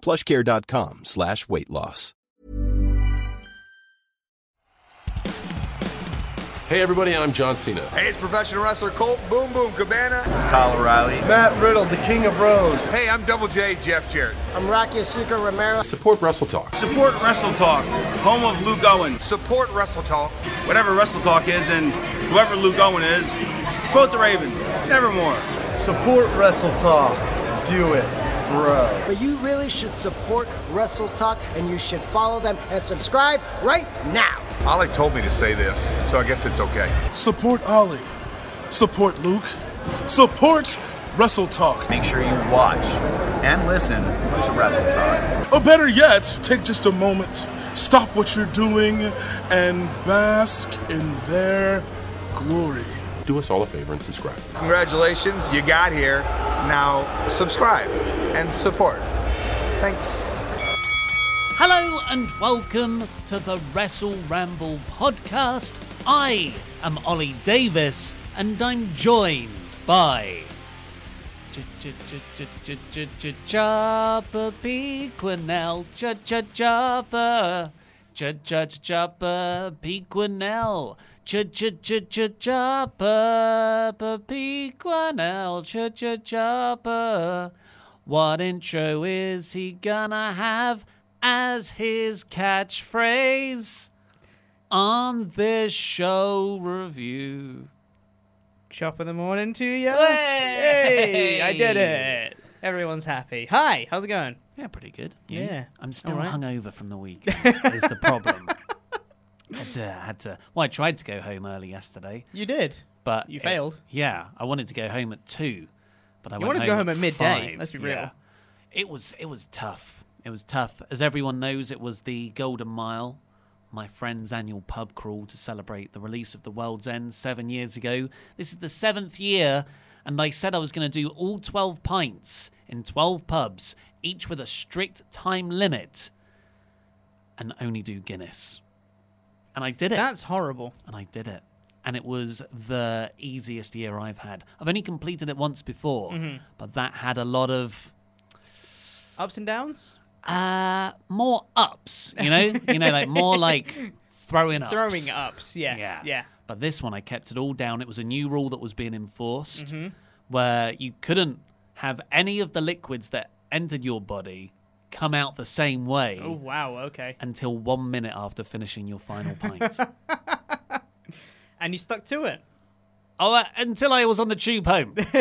plushcare.com slash weight loss. Hey everybody, I'm John Cena. Hey, it's professional wrestler Colt Boom Boom Cabana. It's Kyle O'Reilly. Matt Riddle, the King of Rose. Hey, I'm Double J Jeff Jarrett. I'm Rocky Azucar Romero. Support Wrestle Talk. Support Wrestle Talk, home of Luke Owen. Support Wrestle Talk. Whatever Wrestle Talk is and whoever Luke Owen is, quote the Raven, nevermore. Support Wrestle Talk. Do it, bro. But you really should support Wrestle Talk and you should follow them and subscribe right now. Ollie told me to say this, so I guess it's okay. Support Ollie. Support Luke. Support Wrestle Talk. Make sure you watch and listen to Wrestle Talk. Or better yet, take just a moment, stop what you're doing, and bask in their glory. Do us all a favor and subscribe. Congratulations, you got here. Now subscribe and support. Thanks. Hello and welcome to the Wrestle Ramble podcast. I am Ollie Davis and I'm joined by Jabba P. Quinnell, Jabba, Jabba P. Quinnell. Jabba P. Quinnell, Jabba. What intro is he gonna have? as his catchphrase on this show review. Chop in the morning to you. Hey! I did it. Everyone's happy. Hi, how's it going? Yeah, pretty good. Yeah, yeah. I'm still right. hungover from the weekend. is the problem. Had to, had to. Well, I tried to go home early yesterday. You did, but you it, failed. Yeah, I wanted to go home at two, but I you went wanted to go home at midday. Five. Let's be real. It was it was tough. It was tough. As everyone knows, it was the Golden Mile, my friend's annual pub crawl to celebrate the release of The World's End seven years ago. This is the seventh year, and I said I was going to do all 12 pints in 12 pubs, each with a strict time limit, and only do Guinness. And I did it. That's horrible. And I did it. And it was the easiest year I've had. I've only completed it once before, Mhm. but that had a lot of Ups and downs? uh more ups you know you know like more like throwing ups Throwing ups, yes. yeah Yeah. but this one i kept it all down it was a new rule that was being enforced Mhm. where you couldn't have any of the liquids that entered your body come out the same way Oh, wow, okay. until one minute after finishing your final pint And you stuck to it. oh uh, until i was on the tube home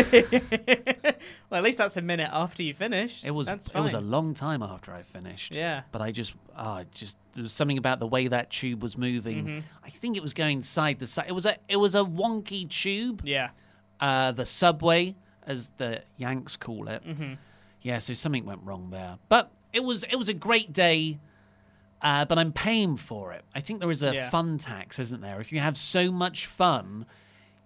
Well, at least that's a minute after you finished. It was That's it was a long time after I finished. Yeah. But I just ah just there was something about the way that tube was moving. Mhm. I think it was going side to side. It was a it was a wonky tube. Yeah. Uh the subway as the Yanks call it. Mhm. Yeah, so something went wrong there. But it was it was a great day. Uh, but I'm paying for it. I think there is a Yeah. fun tax, isn't there? If you have so much fun,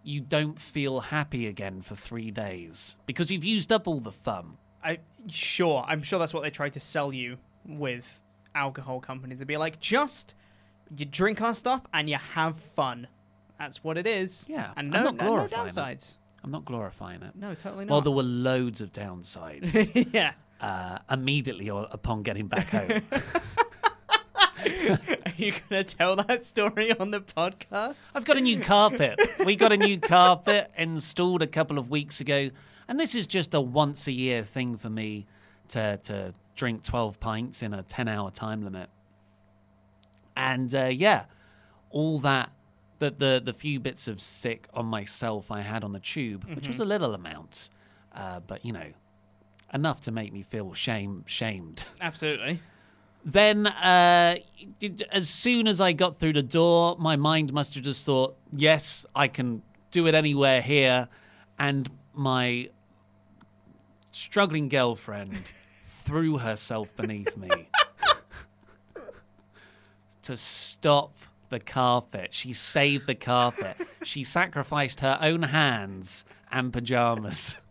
you don't feel happy again for three days because you've used up all the fun. I sure. I'm sure that's what they try to sell you with alcohol companies. They'd be like, just you drink our stuff and you have fun. That's what it is. Yeah, And I'm no, not no, no glorifying it. downsides. I'm not glorifying it. No, totally not. Well, there were loads of downsides. yeah. Uh, immediately upon getting back home. Are you gonna tell that story on the podcast? I've got a new carpet. We got a new carpet installed a couple of weeks ago, and this is just a once a year thing for me to to drink 12 pints in a 10 hour time limit. And uh, yeah, all that the, the the few bits of sick on myself I had on the tube, which was Mhm. a little amount, uh, but you know, enough to make me feel shame shamed. Absolutely. Then, uh, as soon as I got through the door, my mind must have just thought, yes, I can do it anywhere here. And my struggling girlfriend threw herself beneath me to stop the carpet. She saved the carpet. She sacrificed her own hands and pajamas.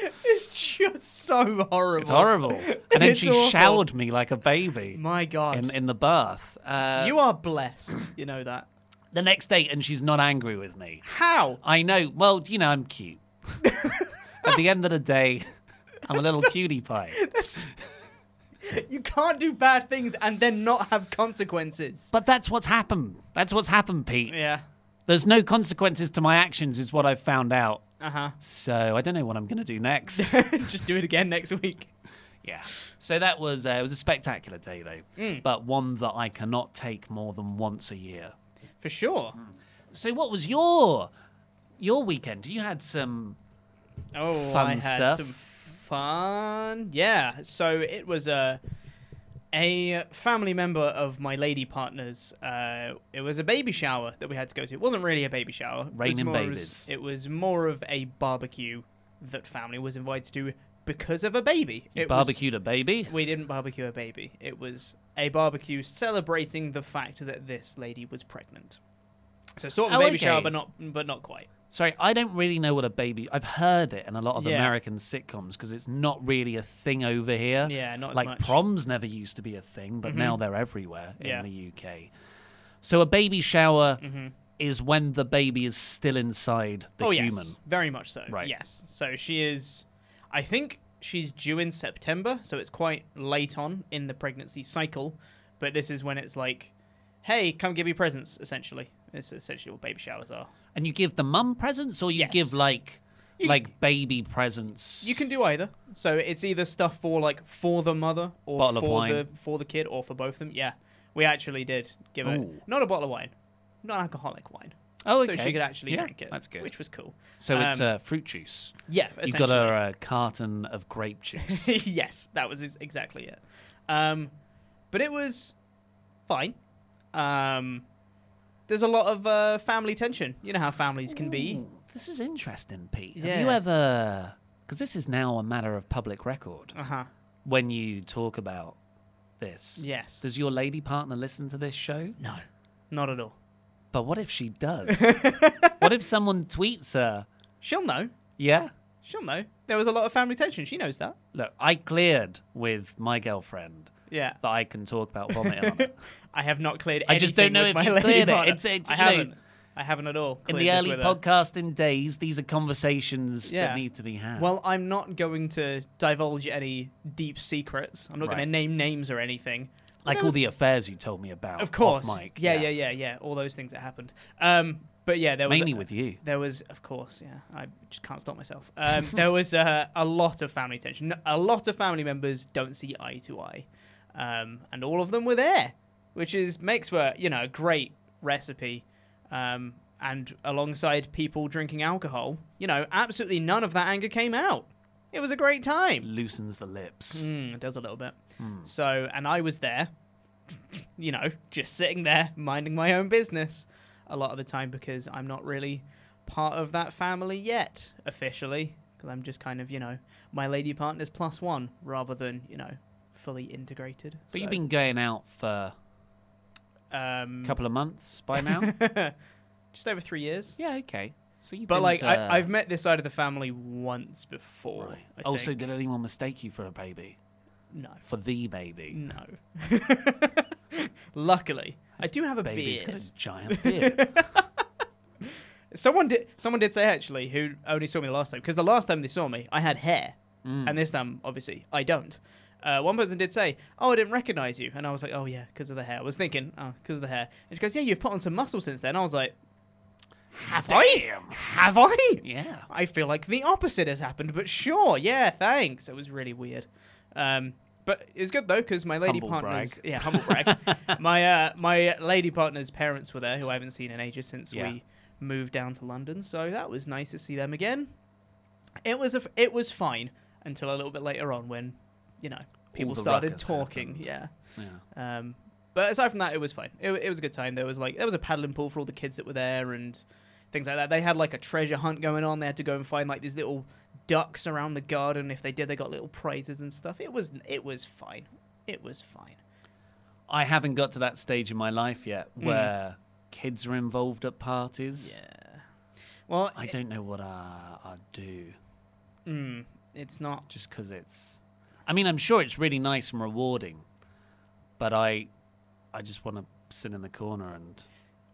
It's just so horrible. It's horrible. And then It's she awful. showered me like a baby. My God. In, in the bath. Uh, you are blessed. You know that. the next day, and she's not angry with me. How? I know. Well, you know, I'm cute. At the end of the day, I'm a little cutie pie. You can't do bad things and then not have consequences. But that's what's happened. That's what's happened, Pete. Yeah. There's no consequences to my actions, is what I've found out. Uh huh. So I don't know what I'm going to do next. Just do it again next week. yeah. So that was uh, it was a spectacular day though, Mm. but one that I cannot take more than once a year. For sure. So what was your your weekend? You had some Oh, fun I had stuff. some fun. Yeah. So it was a a family member of my lady partner's. Uh, it was a baby shower that we had to go to. It wasn't really a baby shower. Was Raining babies. as- It was more of a barbecue that family was invited to because of a baby. You it barbecued a baby. We didn't barbecue a baby. It was a barbecue celebrating the fact that this lady was pregnant. So sort of a Oh, baby shower, but not but not quite. Sorry, I don't really know what a baby. I've heard it in a lot of Yeah. American sitcoms because it's not really a thing over here. Yeah, not as like much. proms never used to be a thing, but Mhm. now they're everywhere Yeah. in the UK. So a baby shower Mhm. is when the baby is still inside the oh, human. Yes, very much so. Right. Yes. So she is. I think she's due in September, so it's quite late on in the pregnancy cycle. But this is when it's like, hey, come give me presents. Essentially, it's essentially what baby showers are. And you give the mum presents, or you Yes. give like You- like baby presents. You can do either. So it's either stuff for like for the mother or Bottle of for wine. the for the kid or for both of them. Yeah, we actually did give it not a bottle of wine, not alcoholic wine. Oh, So she could actually Yeah, drink it. that's good. Which was cool. So it's Um, uh, fruit juice. yeah, you got her a carton of grape juice. yes, that was exactly it. Um, but it was fine. Um, there's a lot of uh, family tension. You know how families can be. This is interesting, Pete. Have you ever? Because this is now a matter of public record. Uh huh. When you talk about this, Yes. Does your lady partner listen to this show? No, not at all. But what if she does? what if someone tweets her? She'll know. Yeah. She'll know. There was a lot of family tension. She knows that. Look, I cleared with my girlfriend Yeah. that I can talk about vomiting on it. I have not cleared. I just don't know if you cleared it. It's- it's, I you know, haven't. I haven't at all. In the early podcasting days, these are conversations Yeah. that need to be had. Well, I'm not going to divulge any deep secrets. I'm not going to name names or anything. like all the affairs you told me about. Of course. Mic. yeah, yeah, yeah, yeah, All those things that happened. Um, but yeah, there was Mainly with you. There was, of course, yeah. I just can't stop myself. Um, there was uh, a lot of family tension. A lot of family members don't see eye to eye, um, and all of them were there, which is makes for you know a great recipe. Um, and alongside people drinking alcohol, you know, absolutely none of that anger came out. It was a great time. Loosens the lips. Mm, it does a little bit. Hmm. So, and I was there, you know, just sitting there minding my own business a lot of the time because I'm not really part of that family yet officially because I'm just kind of, you know, my lady partner's plus one rather than, you know, fully integrated. But you've been going out for um, a couple of months by now. just over three years. yeah, okay. So you've But been like, to- I, I've met this side of the family once before. I oh, so think. did anyone mistake you for a baby? No. For the baby? No. Luckily, I do have a baby's beard. got a giant beard. Someone did. Someone did say actually, who only saw me the last time, because the last time they saw me, I had hair, Mm. and this time, obviously, I don't. Uh, one person did say, "Oh, I didn't recognize you," and I was like, "Oh yeah, because of the hair." I was thinking, "Oh, because of the hair." And she goes, "Yeah, you've put on some muscle since then." I was like, "Have I? Have I?" Yeah. I feel like the opposite has happened, but sure, yeah, thanks. It was really weird. Um, But it was good though because my lady Humble partner's brag. yeah humble brag. my uh, my lady partner's parents were there, who I haven't seen in ages since Yeah. we moved down to London. So that was nice to see them again. It was a f it was fine until a little bit later on when you know people started talking. happened. Yeah. Yeah. Um, but aside from that, it was fine. It, it was a good time. There was like there was a paddling pool for all the kids that were there and things like that. They had like a treasure hunt going on. They had to go and find like these little ducks around the garden. If they did, they got little prizes and stuff. It was it was fine. It was fine. I haven't got to that stage in my life yet Mm. where kids are involved at parties. Yeah. Well, I don't know what I, I'd do. Mm, it's not just because it's. I mean, I'm sure it's really nice and rewarding, but I, I just want to sit in the corner and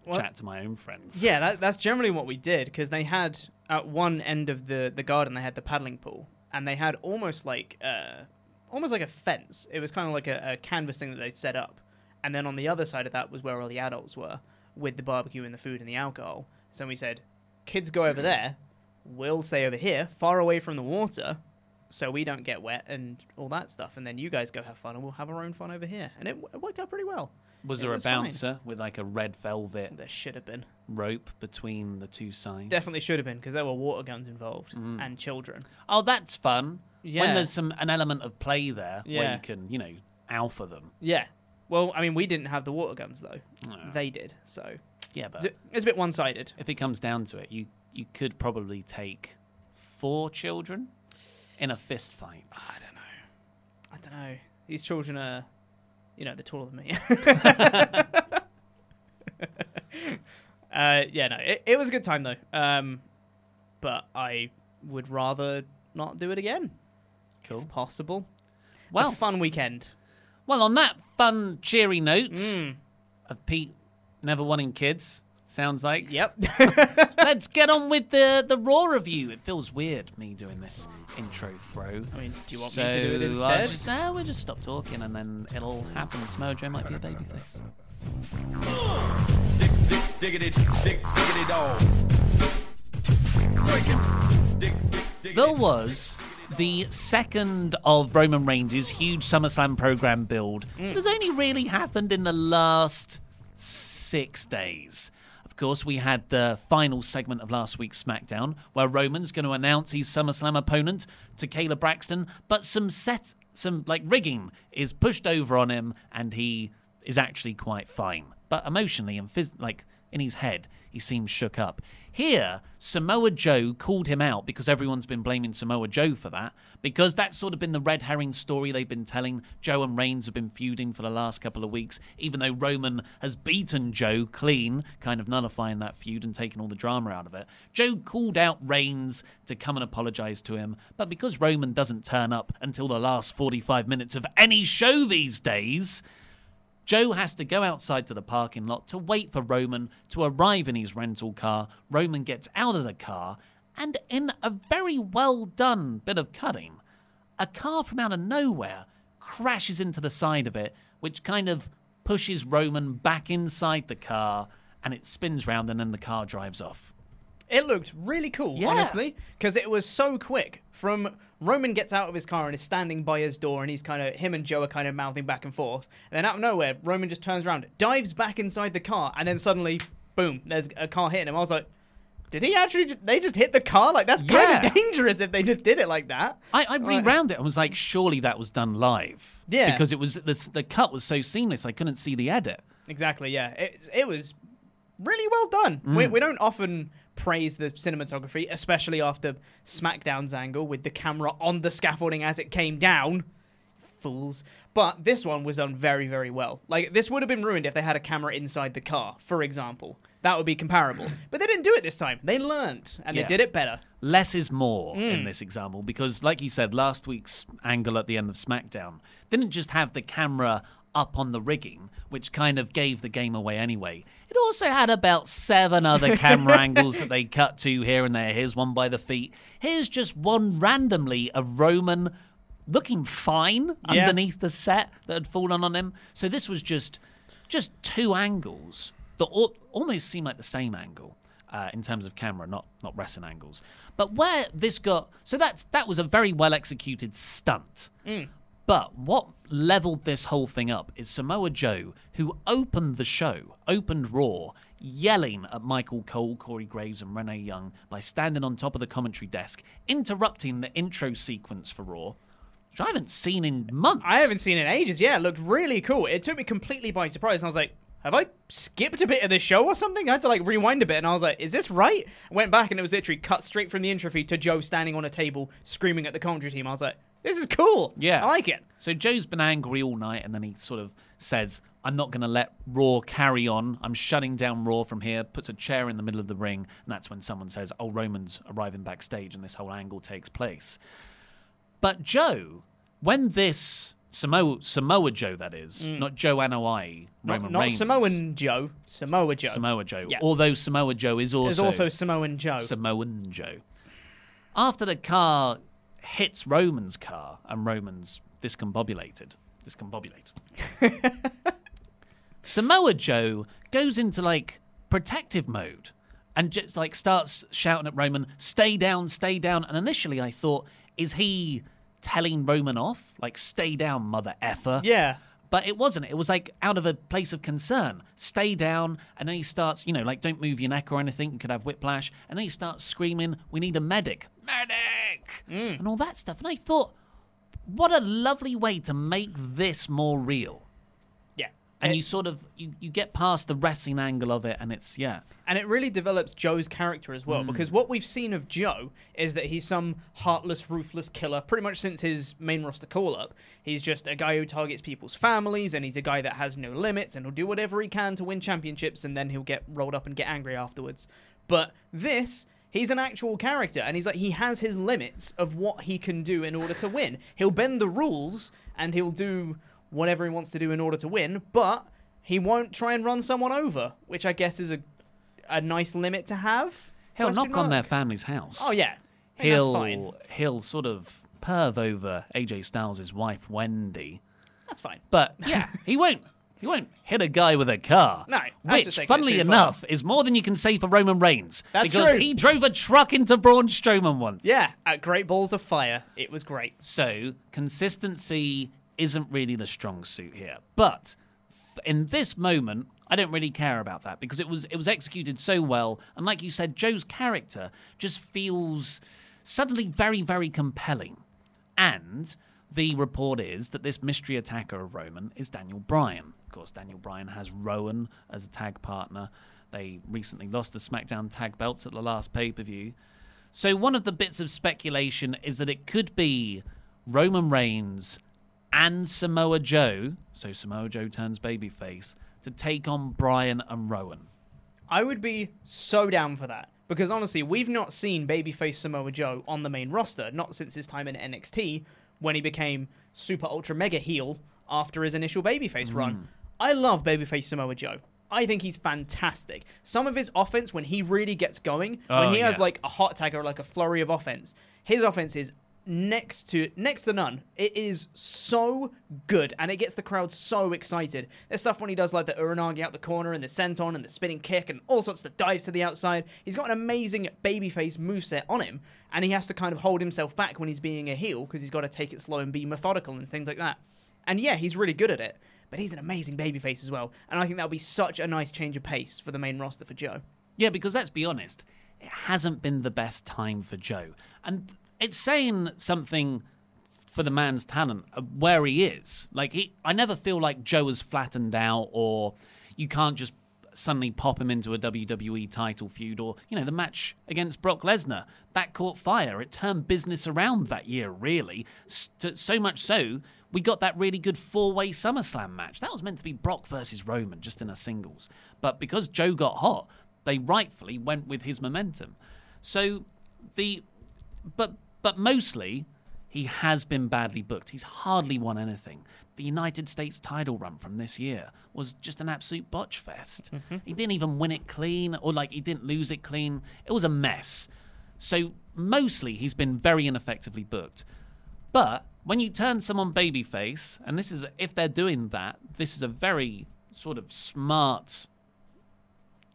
Well- chat to my own friends. Yeah, that, that's generally what we did because they had at one end of the the garden they had the paddling pool and they had almost like uh almost like a fence. It was kind of like a, a canvas thing that they set up, and then on the other side of that was where all the adults were with the barbecue and the food and the alcohol. So we said, kids go over there, we'll stay over here, far away from the water. So we don't get wet and all that stuff, and then you guys go have fun, and we'll have our own fun over here, and it, w- it worked out pretty well. Was It there a fine. bouncer with like a red velvet? There should have been. rope between the two sides. Definitely should have been because there were water guns involved mm. and children. Oh, that's fun. Yeah. When there's some an element of play there where you can, you know, alpha them. Yeah. Well, I mean, we didn't have the water guns though. No. They did. So Yeah, but a, it's a bit one-sided. if it comes down to it, you you could probably take four children in a fist fight. I don't know. I don't know. These children are, you know, they're taller than me. uh, yeah, no, it, it was a good time though. Um, but I would rather not do it again. Cool. If possible. It's Well- a fun weekend. Well, on that fun, cheery note Mm. of Pete never wanting kids, sounds like. Yep. Let's get on with the the raw review. It feels weird me doing this intro throw. I mean, do you want so me to do it I'll instead? just, nah, we'll just stop talking and then it'll happen. Smojo might be a babyface. Diggity, dig, diggity dog. There was the second of Roman Reigns' huge SummerSlam program build. Mm. It has only really happened in the last six days. Of course, we had the final segment of last week's SmackDown where Roman's going to announce his SummerSlam opponent to Kayla Braxton, but some set, some like rigging is pushed over on him, and he is actually quite fine. But emotionally and phys- like in his head, he seems shook up. Here, Samoa Joe called him out because everyone's been blaming Samoa Joe for that, because that's sort of been the red herring story they've been telling. Joe and Reigns have been feuding for the last couple of weeks, even though Roman has beaten Joe clean, kind of nullifying that feud and taking all the drama out of it. Joe called out Reigns to come and apologize to him, but because Roman doesn't turn up until the last 45 minutes of any show these days, Joe has to go outside to the parking lot to wait for Roman to arrive in his rental car. Roman gets out of the car, and in a very well done bit of cutting, a car from out of nowhere crashes into the side of it, which kind of pushes Roman back inside the car, and it spins round, and then the car drives off. It looked really cool, Yeah. honestly, because it was so quick. From Roman gets out of his car and is standing by his door, and he's kind of him and Joe are kind of mouthing back and forth. And then out of nowhere, Roman just turns around, dives back inside the car, and then suddenly, boom! There's a car hitting him. I was like, did he actually? They just hit the car? Like that's kind of dangerous if they just did it like that. I, I rewound it and was like, surely that was done live. Yeah. Because it was the, the cut was so seamless, I couldn't see the edit. Exactly. Yeah. It it was really well done. Mm. We we don't often praise the cinematography, especially after SmackDown's angle with the camera on the scaffolding as it came down. Fools. But this one was done very, very well. Like, this would have been ruined if they had a camera inside the car, for example. That would be comparable. But they didn't do it this time. They learned, and Yeah. they did it better. less is more in Mm. this example because, like you said, last week's angle at the end of SmackDown didn't just have the camera up on the rigging, which kind of gave the game away anyway. It also had about seven other camera angles that they cut to here and there. Here's one by the feet. Here's just one randomly of Roman looking fine Yeah. underneath the set that had fallen on him. So this was just just two angles that al- almost seem like the same angle uh, in terms of camera, not not wrestling angles. But where this got so that's that was a very well executed stunt. Mm. But what leveled this whole thing up is Samoa Joe, who opened the show, opened Raw, yelling at Michael Cole, Corey Graves, and Renee Young by standing on top of the commentary desk, interrupting the intro sequence for Raw, which I haven't seen in months. I haven't seen in ages. Yeah, it looked really cool. It took me completely by surprise, and I was like, "Have I skipped a bit of this show or something?" I had to like rewind a bit, and I was like, "Is this right?" Went back, and it was literally cut straight from the intro feed to Joe standing on a table screaming at the commentary team. I was like, "This is cool. Yeah. I like it." So Joe's been angry all night, and then he sort of says, I'm not going to let Raw carry on. I'm shutting down Raw from here, puts a chair in the middle of the ring, and that's when someone says, Oh, Roman's arriving backstage, and this whole angle takes place. But Joe, when this. Samoa, Samoa Joe, that is, Mm. not Joe Anoa'i, Not, Roman not Reigns. Samoan Joe, Samoa Joe. Samoa Joe. Yeah. Although Samoa Joe is also There's also Samoan Joe. Samoan Joe. After the car hits Roman's car and Roman's discombobulated, discombobulated, Samoa Joe goes into like protective mode and just like starts shouting at Roman, "Stay down, stay down." And initially, I thought, is he telling Roman off, like "Stay down, mother effer"? Yeah. But it wasn't. It was like out of a place of concern. Stay down. And then he starts, you know, like don't move your neck or anything. You could have whiplash. And then he starts screaming, We need a medic. Medic! Mm. And all that stuff. And I thought, what a lovely way to make this more real. And you sort of you, you get past the wrestling angle of it and it's yeah. And it really develops Joe's character as well, Mm. because what we've seen of Joe is that he's some heartless, ruthless killer pretty much since his main roster call up. He's just a guy who targets people's families, and he's a guy that has no limits, and he'll do whatever he can to win championships, and then he'll get rolled up and get angry afterwards. But this. He's an actual character, and he's like he has his limits of what he can do in order to win. He'll bend the rules, and he'll do whatever he wants to do in order to win, but he won't try and run someone over, which I guess is a a nice limit to have. He'll Question knock on their family's house. Oh yeah, He'll he'll sort of perv over AJ Styles' wife Wendy. That's fine. But yeah, he won't. He won't hit a guy with a car. No, which, just taking it funnily enough, is more than you can say for Roman Reigns. That's because true. he drove a truck into Braun Strowman once. Yeah, at Great Balls of Fire, it was great. So consistency isn't really the strong suit here. But in this moment, I don't really care about that because it was it was executed so well, and like you said, Joe's character just feels suddenly very very compelling. And the report is that this mystery attacker of Roman is Daniel Bryan. Of course, Daniel Bryan has Rowan as a tag partner. They recently lost the SmackDown tag belts at the last pay per view. So, one of the bits of speculation is that it could be Roman Reigns and Samoa Joe, so Samoa Joe turns babyface, to take on Bryan and Rowan. I would be so down for that because honestly, we've not seen babyface Samoa Joe on the main roster, not since his time in NXT when he became super ultra mega heel after his initial babyface Mm. run. I love babyface Samoa Joe. I think he's fantastic. Some of his offense, when he really gets going, when Oh, he has like a hot tag or like a flurry of offense, his offense is next to next to none. It is so good, and it gets the crowd so excited. There's stuff when he does like the Uranage out the corner and the senton and the spinning kick and all sorts of dives to the outside. He's got an amazing babyface moveset on him, and he has to kind of hold himself back when he's being a heel because he's got to take it slow and be methodical and things like that. And yeah, he's really good at it. But he's an amazing babyface as well, and I think that'll be such a nice change of pace for the main roster for Joe. Yeah, because let's be honest, it hasn't been the best time for Joe. And it's saying something for the man's talent where he is. Like he I never feel like Joe is flattened out or you can't just suddenly pop him into a WWE title feud or, you know, the match against Brock Lesnar. That caught fire. It turned business around that year, really. So much so, we got that really good four way SummerSlam match. That was meant to be Brock versus Roman, just in a singles. But because Joe got hot, they rightfully went with his momentum. So the but but mostly he has been badly booked. He's hardly won anything. The United States title run from this year was just an absolute botch fest. Mm-hmm. He didn't even win it clean, or like he didn't lose it clean. It was a mess. So mostly he's been very ineffectively booked. But when you turn someone babyface, and this is if they're doing that, this is a very sort of smart,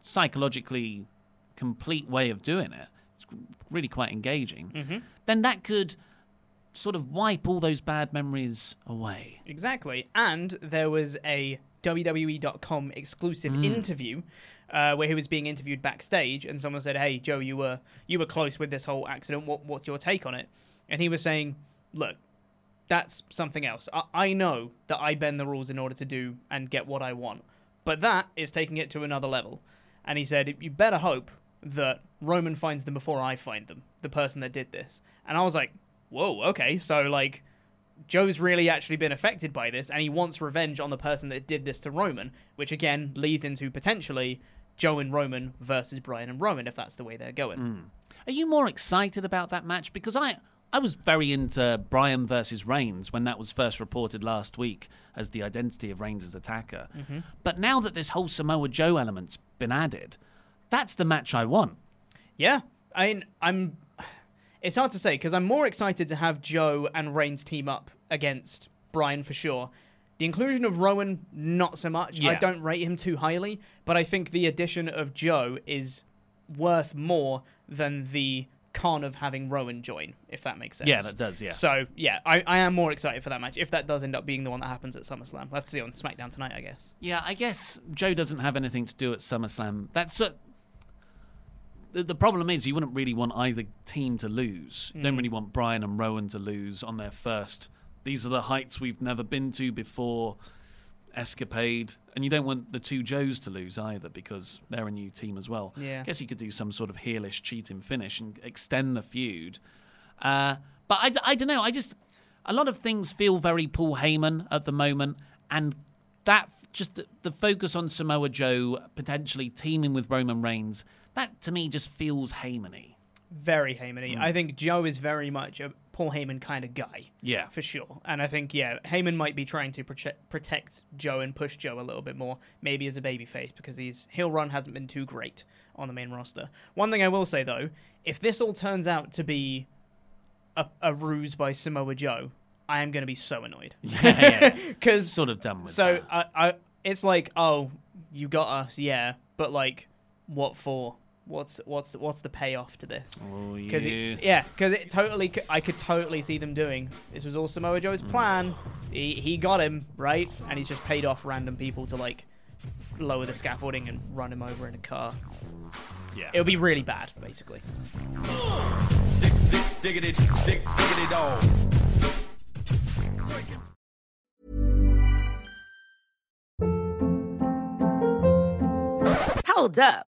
psychologically complete way of doing it. It's really quite engaging. Mm-hmm. Then that could sort of wipe all those bad memories away. Exactly. And there was a WWE.com exclusive Mm. interview uh, where he was being interviewed backstage, and someone said, "Hey, Joe, you were you were close with this whole accident. What what's your take on it?" And he was saying, "Look, that's something else. I, I know that I bend the rules in order to do and get what I want, but that is taking it to another level." And he said, "You better hope that Roman finds them before I find them, the person that did this." And I was like, "Whoa, okay, so like." Joe's really actually been affected by this, and he wants revenge on the person that did this to Roman, which again leads into potentially Joe and Roman versus Bryan and Roman if that's the way they're going. Are you more excited about that match? Because I I was very into Bryan versus Reigns when that was first reported last week as the identity of Reigns' attacker. Mhm. But now that this whole Samoa Joe element's been added, that's the match I want. Yeah, I mean, I'm. It's hard to say because I'm more excited to have Joe and Reigns team up against Bryan for sure. The inclusion of Rowan, not so much. I don't rate him too highly, but I think the addition of Joe is worth more than the con of having Rowan join, if that makes sense. Yeah, that does, yeah. So yeah, I, I am more excited for that match if that does end up being the one that happens at SummerSlam. We'll have to see on SmackDown tonight, I guess. Yeah, I guess Joe doesn't have anything to do at SummerSlam. That's uh, the, the problem is you wouldn't really want either team to lose. You don't Mm. really want Bryan and Rowan to lose on their first. These are the heights we've never been to before. Escapade, and you don't want the two Joes to lose either because they're a new team as well. Yeah. I guess you could do some sort of heelish cheating finish and extend the feud. Uh, but I, I don't know. I just a lot of things feel very Paul Heyman at the moment, and that just the, the focus on Samoa Joe potentially teaming with Roman Reigns. That to me just feels Heyman-y. Very Heyman-y. Mm. I think Joe is very much a Paul Heyman kind of guy. Yeah. For sure. And I think, yeah, Heyman might be trying to proche- protect Joe and push Joe a little bit more, maybe as a babyface, because his heel run hasn't been too great on the main roster. One thing I will say, though, if this all turns out to be a, a ruse by Samoa Joe, I am going to be so annoyed. Yeah, yeah. Because sort of done with So I, I, it's like, oh, you got us, yeah, but like, what for? What's what's what's the payoff to this? Oh, Because yeah. yeah, because it totally, I could totally see them doing. This was all Samoa Joe's mm. plan. He he got him right, and he's just paid off random people to like lower the scaffolding and run him over in a car. Yeah, it'll be really bad, basically. Diggity, dig, diggity dog. Hold up.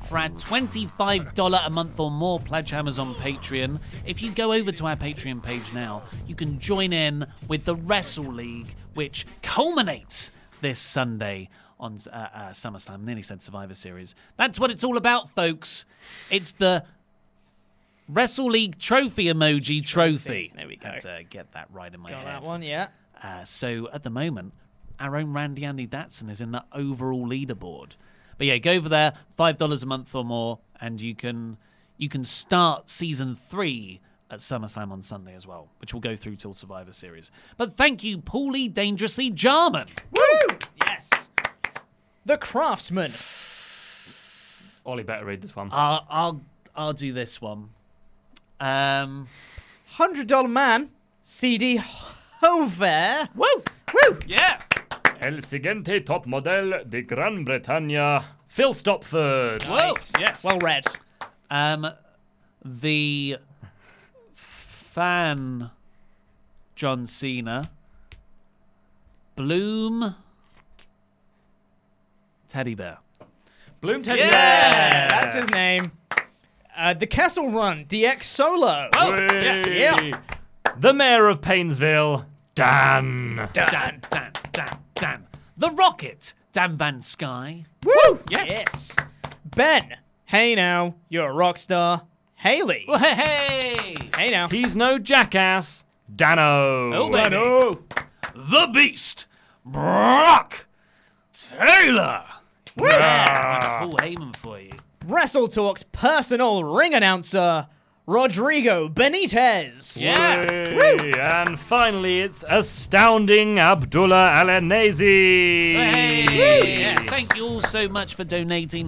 for our $25 a month or more Pledgehammers on Patreon. If you go over to our Patreon page now, you can join in with the Wrestle League, which culminates this Sunday on uh, uh, SummerSlam. Nearly said Survivor Series. That's what it's all about, folks. It's the Wrestle League Trophy Emoji Trophy. There we go. Had to get that right in my Got head. that one, yeah. Uh, so at the moment, our own Randy Andy Datson is in the overall leaderboard. But yeah, go over there, five dollars a month or more, and you can you can start season three at SummerSlam on Sunday as well, which will go through till Survivor Series. But thank you, Paulie Dangerously Jarman. Woo! Yes. The Craftsman. Ollie better read this one. I'll I'll, I'll do this one. Um, Hundred Dollar Man. CD Hover. Woo! Woo! Yeah. El siguiente top model de Gran Bretaña, Phil Stopford. Whoa! Yes. Well read. Um, the fan John Cena, Bloom, Teddy Bear. Bloom Teddy Yeah, Bear. that's his name. Uh, the Castle Run DX Solo. Whey! yeah. The Mayor of Painesville, Dan. Dan, Dan, Dan, Dan. The Rocket, Dan Van Sky. Woo! Yes. Yes. Ben. Hey now, you're a rock star. Haley. Well, hey, hey. Hey now. He's no jackass, Dano. Oh, baby. The Beast, Brock Taylor. Yeah, Paul Heyman for you. Wrestle Talk's personal ring announcer, Rodrigo Benitez. Whey! And finally, it's astounding Abdullah Alanese. Hey. Yes. Thank you all so much for donating.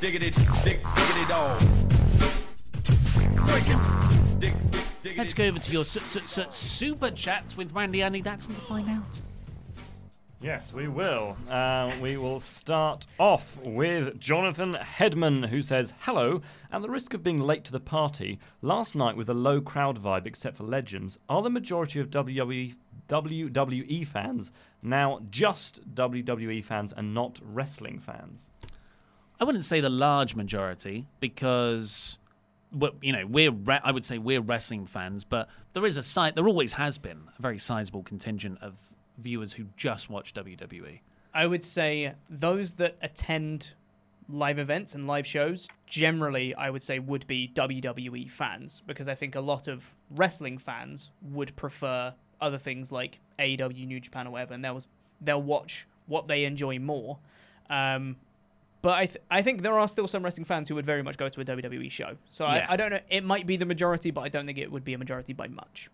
Diggity, dig, diggity dog. Let's go over to your su- su- su- super chats with Randy Andy Datson to find out. Yes, we will. Uh, we will start off with Jonathan Hedman, who says, Hello, at the risk of being late to the party, last night with a low crowd vibe except for Legends, are the majority of WWE, WWE fans now just WWE fans and not wrestling fans? I wouldn't say the large majority because, well, you know, we're re- I would say we're wrestling fans, but there is a site. There always has been a very sizable contingent of viewers who just watch. WWE. I would say those that attend live events and live shows generally I would say would be WWE fans because I think a lot of wrestling fans would prefer other things like AEW, New Japan, or whatever, and they'll they'll watch what they enjoy more. Um, but I th- I think there are still some wrestling fans who would very much go to a WWE show. So Yeah. I, I don't know. It might be the majority, but I don't think it would be a majority by much.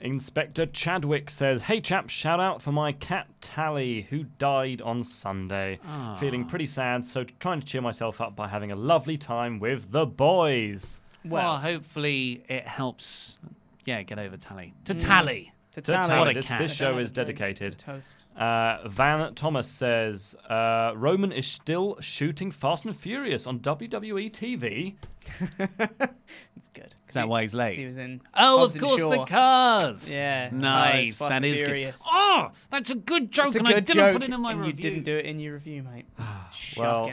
Inspector Chadwick says, Hey chaps, shout out for my cat Tally, who died on Sunday. Ah. Feeling pretty sad, so trying to cheer myself up by having a lovely time with the boys. Well, hopefully it helps. Yeah, get over Tally to Mm. Tally. To To What Tally. a This, cat. this show is dedicated. To toast. Uh, Van Thomas says uh, Roman is still shooting Fast and Furious on WWE TV. It's good. Is that why he's late? He was in. Oh, Hobbs of and course, the cars. Yeah, nice. Cars, Fast that good. Oh, that's a good joke, a and I didn't joke, put it in my and review. you didn't do it in your review, mate. Well,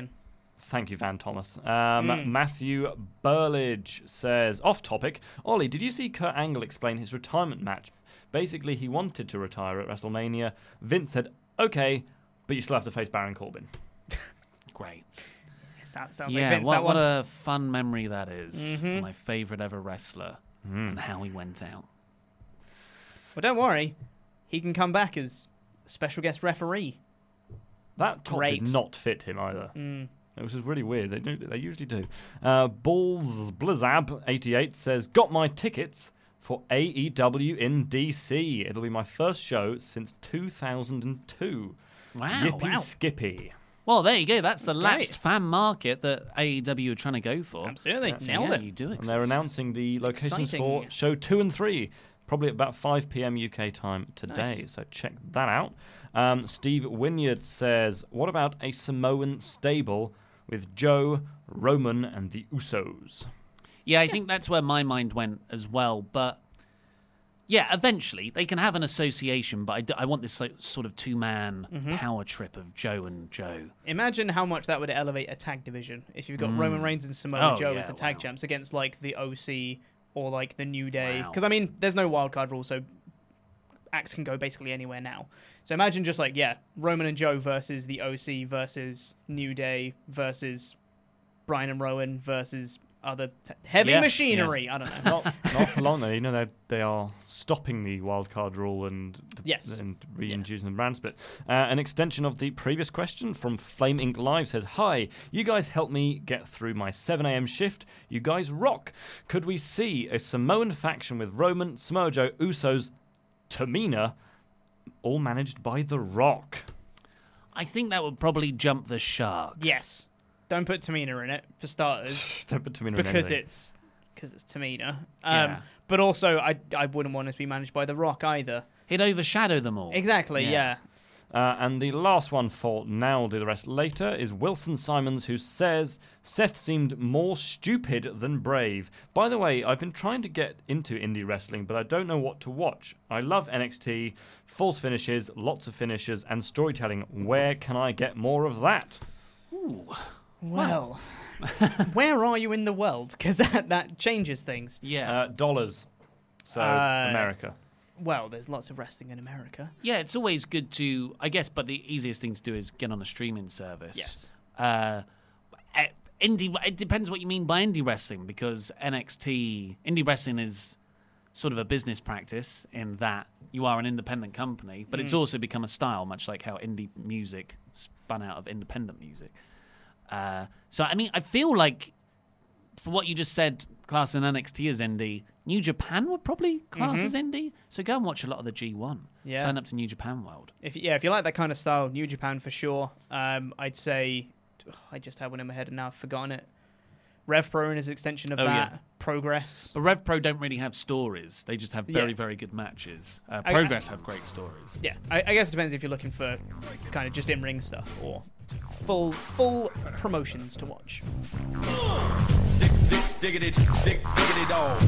thank you, Van Thomas. Um, Mm. Matthew Burlage says, off topic, Ollie, did you see Kurt Angle explain his retirement match? Basically, he wanted to retire at WrestleMania. Vince said, okay, but you still have to face Baron Corbin. Great. Sounds, sounds yeah, like Vince, what, that what a fun memory that is Mhm. for my favourite ever wrestler Mm. and how he went out. Well, don't worry. He can come back as special guest referee. That top Great. did not fit him either. Mm. It was just really weird. They do, they usually do. Uh, Balls Blizzab eighty eight says, "Got my tickets for AEW in DC. It'll be my first show since two thousand and two. Wow, Yippee wow. skippy. Well, there you go. That's, the That's lapsed great. fan market that AEW are trying to go for. Absolutely. So, Nailed yeah, it. You do And they're announcing the locations Exciting. for show two and three, probably at about 5 p.m. UK time today. Nice. So check that out. Um, Steve Winyard says, What about a Samoan stable with Joe, Roman, and the Usos? Yeah, I think that's where my mind went as well. But Yeah, eventually they can have an association, but I, d- I want this like, sort of two-man Mhm. power trip of Joe and Joe. Imagine how much that would elevate a tag division if you've got Mm. Roman Reigns and Samoa Oh, Joe yeah, as the tag wow. champs against like the OC or like the New Day. Wow. Because I mean, there's no wild card rule, so acts can go basically anywhere now. So imagine just like yeah, Roman and Joe versus the OC versus New Day versus Bryan and Rowan versus other t- heavy Yeah, machinery. yeah. I don't know. Not, not for long though. You know they they are stopping the wild card rule and the- Yes. and reintroducing the brand split. Uh, an extension of the previous question from Flame Ink Live says, "Hi, you guys help me get through my 7 a.m. shift. You guys rock. Could we see a Samoan faction with Roman, Samoa Joe, Usos, Tamina, all managed by The Rock?" I think that would probably jump the shark. yes, don't put Tamina in it for starters. Don't put Tamina because anything. it's because it's Tamina. Um, Yeah. But also, I I wouldn't want it to be managed by The Rock either. He'd overshadow them all. Exactly. Yeah. Uh, and the last one for now, we'll do the rest later, is Wilson Simons, who says Seth seemed more stupid than brave. By the way, I've been trying to get into indie wrestling, but I don't know what to watch. I love NXT, false finishes, lots of finishes, and storytelling. Where can I get more of that? Ooh. Well, where are you in the world? Because that that changes things. Yeah. Uh, dollars. So, Uh, America. Well, there's lots of wrestling in America. Yeah, it's always good to, I guess, but the easiest thing to do is get on a streaming service. Yes. Uh, eh, indie, it depends what you mean by indie wrestling because NXT, indie wrestling is sort of a business practice in that you are an independent company, but it's Mm. also become a style, much like how indie music spun out of independent music. Uh, so, I mean, I feel like for what you just said, class in NXT is indie, New Japan would probably class Mhm. as indie. So go and watch a lot of the G1. Yeah. Sign up to New Japan World. If yeah, if you like that kind of style, New Japan for sure. Um, I'd say I just had one in my head and now I've forgotten it. Rev Pro is an extension of Oh, that. yeah. Progress. But Rev Pro don't really have stories. They just have very, Yeah. very good matches. Uh, I- Progress have great stories. Yeah, I, I guess it depends if you're looking for kind of just in ring stuff or full full promotions to watch. Diggity, dig, diggity dog.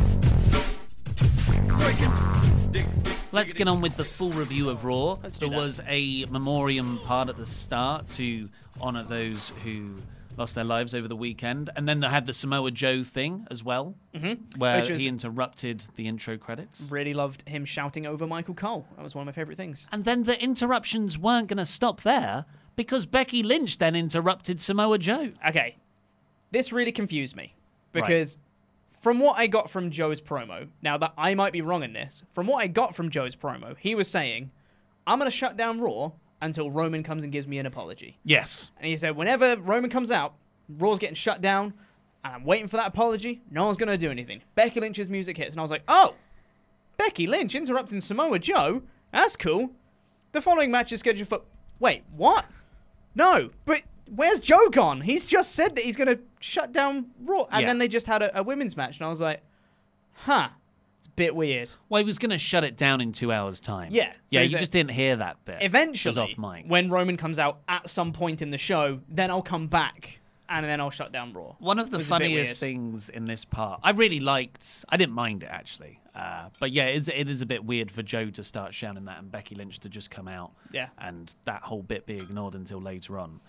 Let's get on with the full review of Raw. do there was a memoriam part at the start to honour those who lost their lives over the weekend, and then they had the Samoa Joe thing as well, Mhm. where was- he interrupted the intro credits. Really loved him shouting over Michael Cole. That was one of my favorite things. And then the interruptions weren't going to stop there because Becky Lynch then interrupted Samoa Joe. Okay, this really confused me because from what I got from Joe's promo, now that I might be wrong in this, from what I got from Joe's promo, he was saying, "I'm going to shut down Raw until Roman comes and gives me an apology." Yes. And he said, whenever Roman comes out, Raw's getting shut down, and I'm waiting for that apology. No one's going to do anything. Becky Lynch's music hits, and I was like, oh, Becky Lynch interrupting Samoa Joe? That's cool. The following match is scheduled for. Wait, what? No, but where's Joe gone? He's just said that he's going to shut down Raw. And Yeah. then they just had a, a women's match, and I was like, huh, it's a bit weird. Well, he was going to shut it down in two hours' time. Yeah, so yeah, you just didn't hear that bit. Eventually, off mic. when Roman comes out at some point in the show, then I'll come back and then I'll shut down Raw. One of the It was a bit funniest things in this part, I really liked. I didn't mind it actually, uh, but yeah, it's, it is a bit weird for Joe to start shouting that and Becky Lynch to just come out, Yeah. and that whole bit be ignored until later on.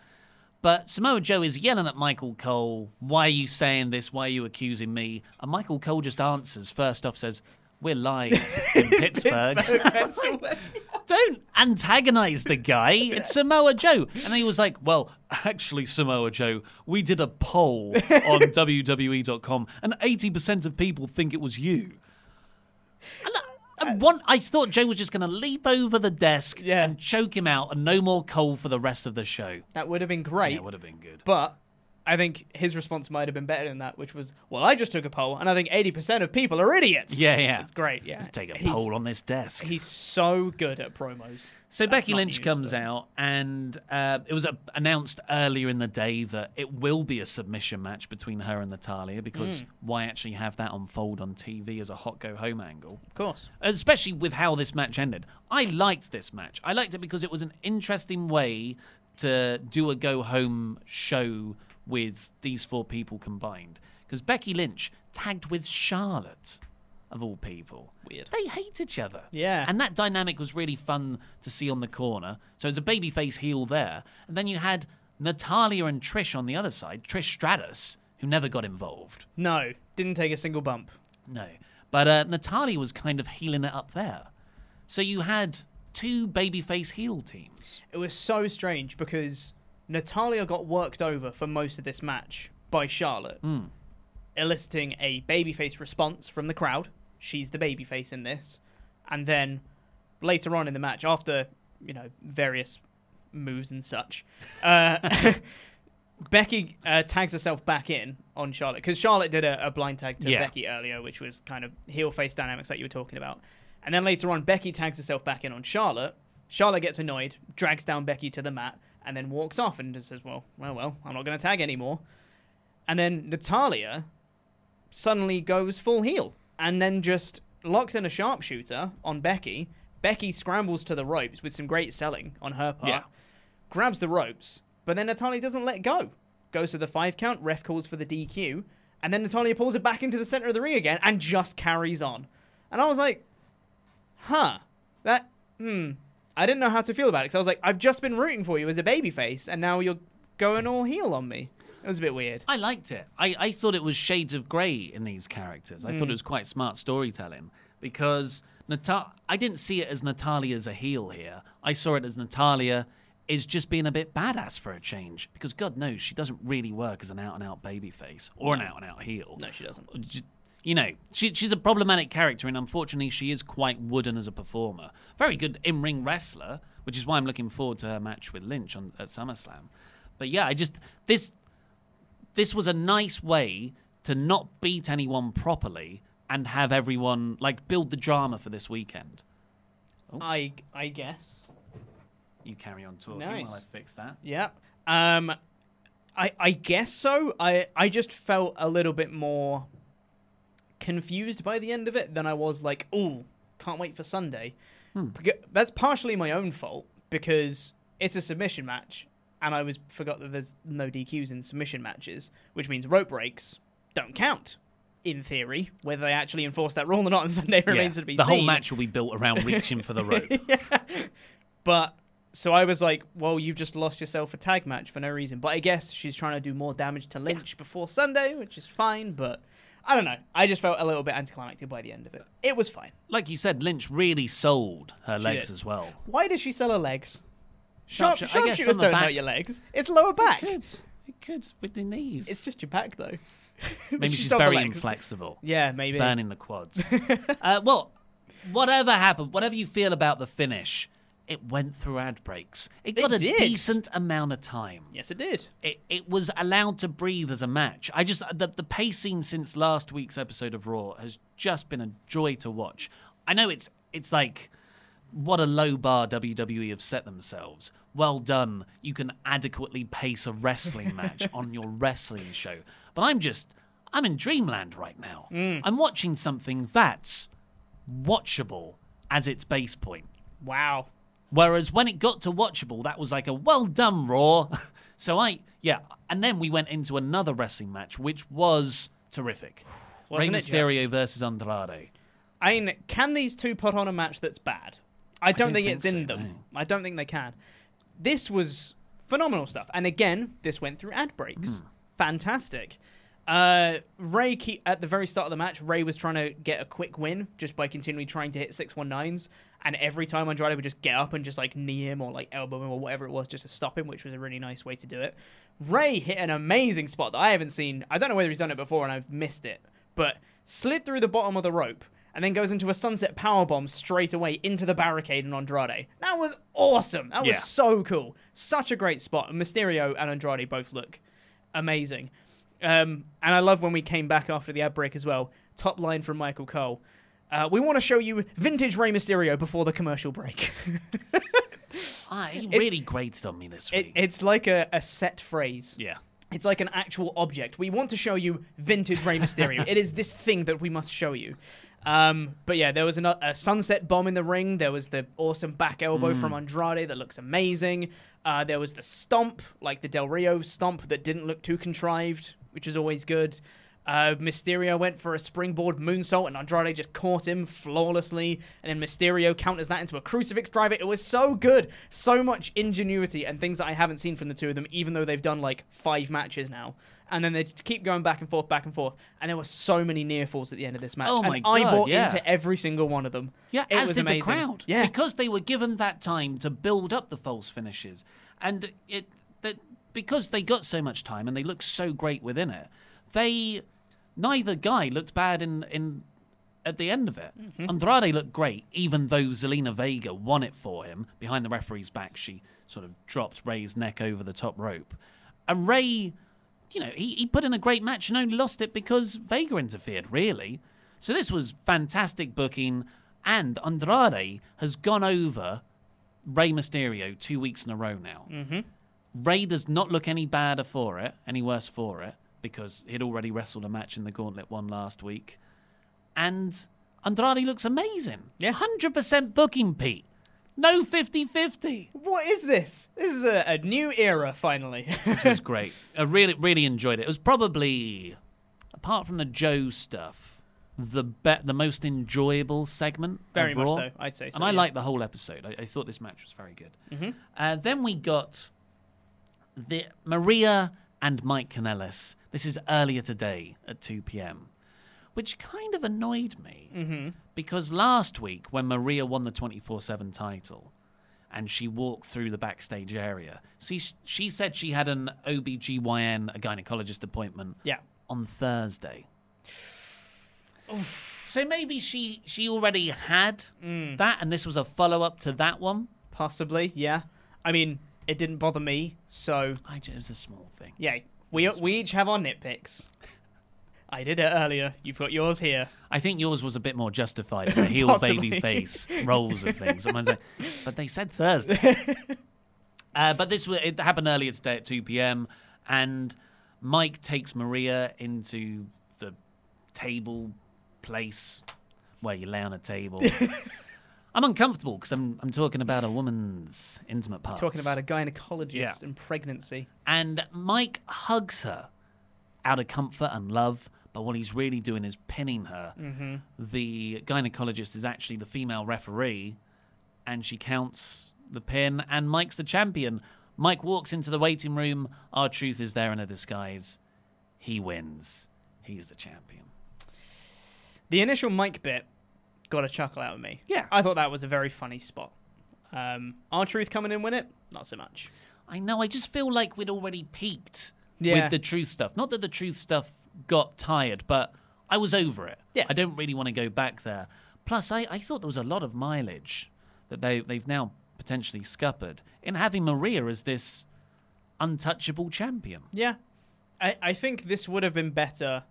But Samoa Joe is yelling at Michael Cole, "Why are you saying this? Why are you accusing me?" And Michael Cole just answers. First off, says, "We're live in Pittsburgh." Don't antagonize the guy. It's Samoa Joe. And he was like, Well, actually, Samoa Joe, we did a poll on WWE.com, and 80% of people think it was you. And I, one, uh, I thought Joe was just going to leap over the desk and choke him out, and no more Cole for the rest of the show. That would have been great. Yeah, it would have been good. But I think his response might have been better than that, which was, "Well, I just took a poll, and I think eighty percent of people are idiots." Yeah, yeah. it's great. Yeah, Let's take a He's- poll on this desk. He's so good at promos. So That's Becky Lynch news, comes but- out, and uh, it was uh, announced earlier in the day that it will be a submission match between her and Natalya because Mm. why actually have that unfold on TV as a hot go home angle? Of course. Especially with how this match ended. I liked this match. I liked it because it was an interesting way to do a go home show with these four people combined. Because Becky Lynch tagged with Charlotte. of all people. Weird. They hate each other. Yeah. And that dynamic was really fun to see on the corner. So it was a babyface heel there. And then you had Natalya and Trish on the other side, Trish Stratus, who never got involved. No, didn't take a single bump. No. But uh, Natalya was kind of healing it up there. So you had two babyface heel teams. It was so strange because Natalya got worked over for most of this match by Charlotte, Mm. eliciting a babyface response from the crowd. She's the babyface in this. And then later on in the match, after, you know, various moves and such, uh, Becky uh, tags herself back in on Charlotte because Charlotte did a, a blind tag to Yeah. Becky earlier, which was kind of heel face dynamics that you were talking about. And then later on, Becky tags herself back in on Charlotte. Charlotte gets annoyed, drags down Becky to the mat, and then walks off and just says, "Well, well, well, I'm not going to tag anymore." And then Natalya suddenly goes full heel and then just locks in a sharpshooter on Becky. Becky scrambles to the ropes with some great selling on her part. Yeah. Grabs the ropes, but then Natalya doesn't let go. Goes to the five count, ref calls for the DQ, and then Natalya pulls it back into the center of the ring again and just carries on. And I was like, huh, that, hmm. I didn't know how to feel about it because I was like, I've just been rooting for you as a babyface, and now you're going all heel on me. It was a bit weird. I liked it. I, I thought it was shades of grey in these characters. I thought Mm. it was quite smart storytelling because Nata- I didn't see it as Natalya as a heel here. I saw it as Natalya is just being a bit badass for a change because God knows she doesn't really work as an out and out babyface or an out and out heel. No, she doesn't. You know, she, she's a problematic character, and unfortunately, she is quite wooden as a performer. Very good in ring wrestler, which is why I'm looking forward to her match with Lynch on, at SummerSlam. But yeah, I just this this was a nice way to not beat anyone properly and have everyone like build the drama for this weekend. I I guess. You carry on talking Nice. while I fix that. Yeah. Um, I I guess so. I I just felt a little bit more confused by the end of it than I was like, oh, can't wait for Sunday. Hmm. Beca- That's partially my own fault because it's a submission match, and I was forgot that there's no DQs in submission matches, which means rope breaks don't count. In theory, whether they actually enforce that rule or not on Sunday remains to be the seen. The whole match will be built around reaching for the rope. But so I was like, well, you've just lost yourself a tag match for no reason. But I guess she's trying to do more damage to Lynch before Sunday, which is fine. But I don't know. I just felt a little bit anticlimactic by the end of it. It was fine. Like you said, Lynch really sold her She legs did. as well. Why does she sell her legs? Sharp, Sharpshoot- I guess sharpshooters on don't back- hurt your legs. It's lower back. It could. It could with the knees. It's just your back though. Maybe She she's very inflexible. Yeah, maybe. Burning the quads. uh, well, whatever happened, whatever you feel about the finish, it went through ad breaks. It It got a did. decent amount of time. Yes, it did. It, it was allowed to breathe as a match. I just the the pacing since last week's episode of Raw has just been a joy to watch. I know it's it's like what a low bar WWE have set themselves. Well done. You can adequately pace a wrestling match on your wrestling show. But I'm just I'm in dreamland right now. Mm. I'm watching something that's watchable as its base point. Wow. Whereas when it got to watchable, that was like a well done Raw. so I, yeah, and then we went into another wrestling match, which was terrific. Wasn't Rey Mysterio just? versus Andrade. I mean, can these two put on a match that's bad? I don't, don't think, think it's in them. no. I don't think they can. This was phenomenal stuff. And again, this went through ad breaks. Hmm. Fantastic. Uh, Rey, ke- at the very start of the match, Rey was trying to get a quick win just by continually trying to hit 619s. And every time Andrade would just get up and just like knee him or like elbow him or whatever it was just to stop him, which was a really nice way to do it. Rey hit an amazing spot that I haven't seen. I don't know whether he's done it before and I've missed it, but slid through the bottom of the rope and then goes into a sunset powerbomb straight away into the barricade and Andrade. That was awesome. That was Yeah. so cool. Such a great spot. And Mysterio and Andrade both look amazing. Um, and I love when we came back after the ad break as well. Top line from Michael Cole. Uh, we want to show you vintage Rey Mysterio before the commercial break. Ah, he It- really grated on me this week. it, it's like a, a set phrase. yeah. It's like an actual object. We want to show you vintage Rey Mysterio. it is this thing that we must show you. Um, but yeah, there was a, a sunset bomb in the ring. There was the awesome back elbow from Andrade that looks amazing. Uh, there was the stomp, like the Del Rio stomp that didn't look too contrived, which is always good. Uh, Mysterio went for a springboard moonsault, and Andrade just caught him flawlessly. And then Mysterio counters that into a crucifix driver. It was so good, so much ingenuity and things that I haven't seen from the two of them, even though they've done like five matches now. And then they keep going back and forth, back and forth. And there were so many near falls at the end of this match. Oh and my I God, bought yeah. into every single one of them. Yeah, it as was did amazing. the crowd. Yeah, because they were given that time to build up the false finishes, and it that because they got so much time and they looked so great within it, they neither guy looked bad in in at the end of it. Mm-hmm. Andrade looked great, even though Zelina Vega won it for him behind the referee's back. She sort of dropped Rey's neck over the top rope, and Rey, you know, he, he put in a great match and only lost it because Vega interfered. Really, so this was fantastic booking, and Andrade has gone over Rey Mysterio two weeks in a row now. Mm-hmm. Rey does not look any badder for it, any worse for it, because he'd already wrestled a match in the Gauntlet one last week. And Andrade looks amazing. Yeah. 100% booking, Pete. No 50 50. What is this? This is a, a new era, finally. This was great. I really, really enjoyed it. It was probably, apart from the Joe stuff, the be- the most enjoyable segment. Very much Raw. so. I'd say so, And I yeah. liked the whole episode. I, I thought this match was very good. Mhm. Uh, then we got the Maria and Mike Kanellis. This is earlier today at 2 p.m., which kind of annoyed me Mhm. because last week when Maria won the 24 7 title and she walked through the backstage area, see, she said she had an OBGYN, a gynecologist appointment Yeah. on Thursday. So maybe she she already had that, and this was a follow up to that one. Possibly, yeah. I mean, it didn't bother me, so I it was a small thing. yeah. We we each have our nitpicks. I did it earlier. You've got yours here. I think yours was a bit more justified in the heel Possibly. baby face roles of things. Someone's like, but they said Thursday. uh, but this wa- it happened earlier today at 2 p.m. and Mike takes Maria into the table place where you lay on a table. I'm uncomfortable because I'm I'm talking about a woman's intimate parts. Talking about a gynecologist Yeah. and pregnancy. And Mike hugs her out of comfort and love, but what he's really doing is pinning her. Mhm. The gynecologist is actually the female referee, and she counts the pin, and Mike's the champion. Mike walks into the waiting room. R-Truth is there in a disguise. He wins. He's the champion. The initial Mike bit got a chuckle out of me. Yeah. I thought that was a very funny spot. Um, R-Truth coming in win it, not so much. I know. I just feel like we'd already peaked Yeah. with the truth stuff. Not that the truth stuff got tired, but I was over it. Yeah. I don't really want to go back there. Plus, I, I thought there was a lot of mileage that they they've now potentially scuppered in having Maria as this untouchable champion. Yeah. I, I think this would have been better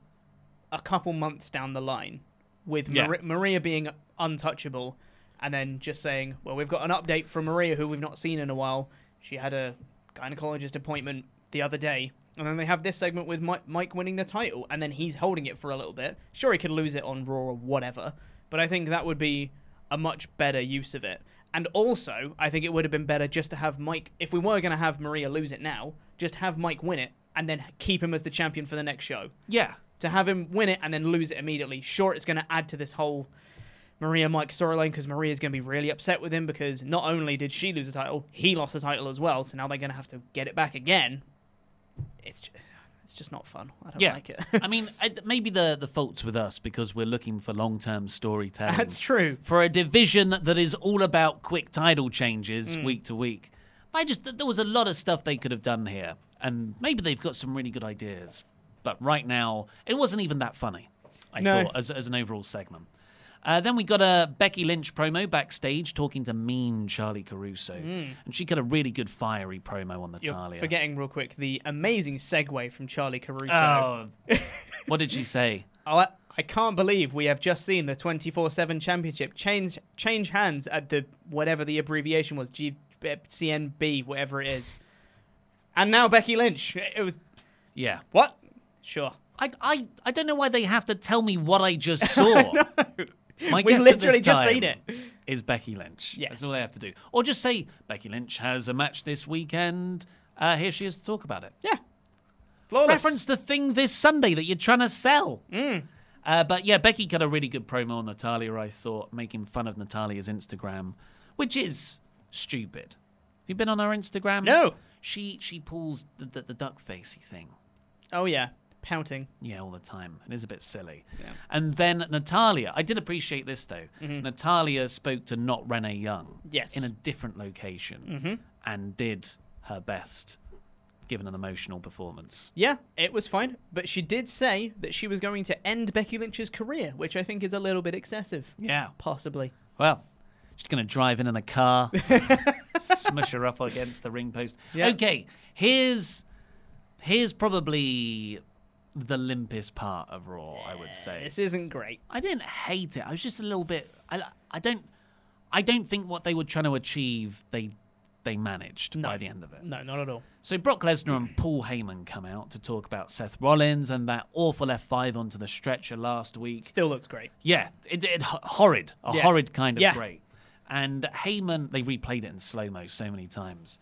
a couple months down the line with Yeah. Mari- Maria being untouchable and then just saying, well, we've got an update from Maria who we've not seen in a while. She had a gynecologist appointment the other day. And then they have this segment with Mike, Mike winning the title, and then he's holding it for a little bit. Sure, he could lose it on Raw or whatever, but I think that would be a much better use of it. And also, I think it would have been better just to have Mike, if we were going to have Maria lose it now, just have Mike win it and then keep him as the champion for the next show. Yeah. To have him win it and then lose it immediately. Sure, it's going to add to this whole Maria Mike storyline because Maria's going to be really upset with him because not only did she lose the title, he lost the title as well. So now they're going to have to get it back again. It's just, it's just not fun. I don't yeah, like it. I mean, maybe the the fault's with us because we're looking for long term storytelling. That's true. For a division that is all about quick title changes Mm. week to week. I just there was a lot of stuff they could have done here, and maybe they've got some really good ideas. But right now, it wasn't even that funny. I No. thought as as an overall segment. Uh, then we got a Becky Lynch promo backstage talking to mean Charlie Caruso, Mm. and she got a really good fiery promo on You're Natalya. forgetting real quick the amazing segue from Charlie Caruso. Oh, what did she say? Oh, I, I can't believe we have just seen the 24/7 championship change change hands at the whatever the abbreviation was, G, CNB, whatever it is. And now Becky Lynch. It was Yeah. what? Sure. I, I, I don't know why they have to tell me what I just saw. My We guess at literally this just time seen it. Is Becky Lynch. Yes. That's all they have to do. Or just say, Becky Lynch has a match this weekend. Uh, here she is to talk about it. Yeah. Flawless. reference the thing this Sunday that you're trying to sell. Mm. Uh, but yeah, Becky got a really good promo on Natalya, I thought, making fun of Natalya's Instagram, which is stupid. Have you been on her Instagram? No. She she pulls the, the, the duck facey thing. Oh yeah, pouting. Yeah, all the time. It is a bit silly. And then Natalya, I did appreciate this though. Mhm. Natalya spoke to not Renee Young. Yes. In a different location Mhm. and did her best, given an emotional performance. Yeah, it was fine, but she did say that she was going to end Becky Lynch's career, which I think is a little bit excessive. Yeah. Possibly. Well, she's going to drive in in a car, smush her up against the ring post. Yeah. Okay, here's here's probably the limpest part of Raw. I would say This isn't great. I didn't hate it. I was just a little bit. I, I don't. I don't think what they were trying to achieve they they managed by the end of it. No, not at all. So Brock Lesnar and Paul Heyman come out to talk about Seth Rollins and that awful F5 onto the stretcher last week. Still looks great. Yeah, it, it horrid, a Yeah. horrid kind of Yeah. great. And Heyman, they replayed it in slow mo so many times.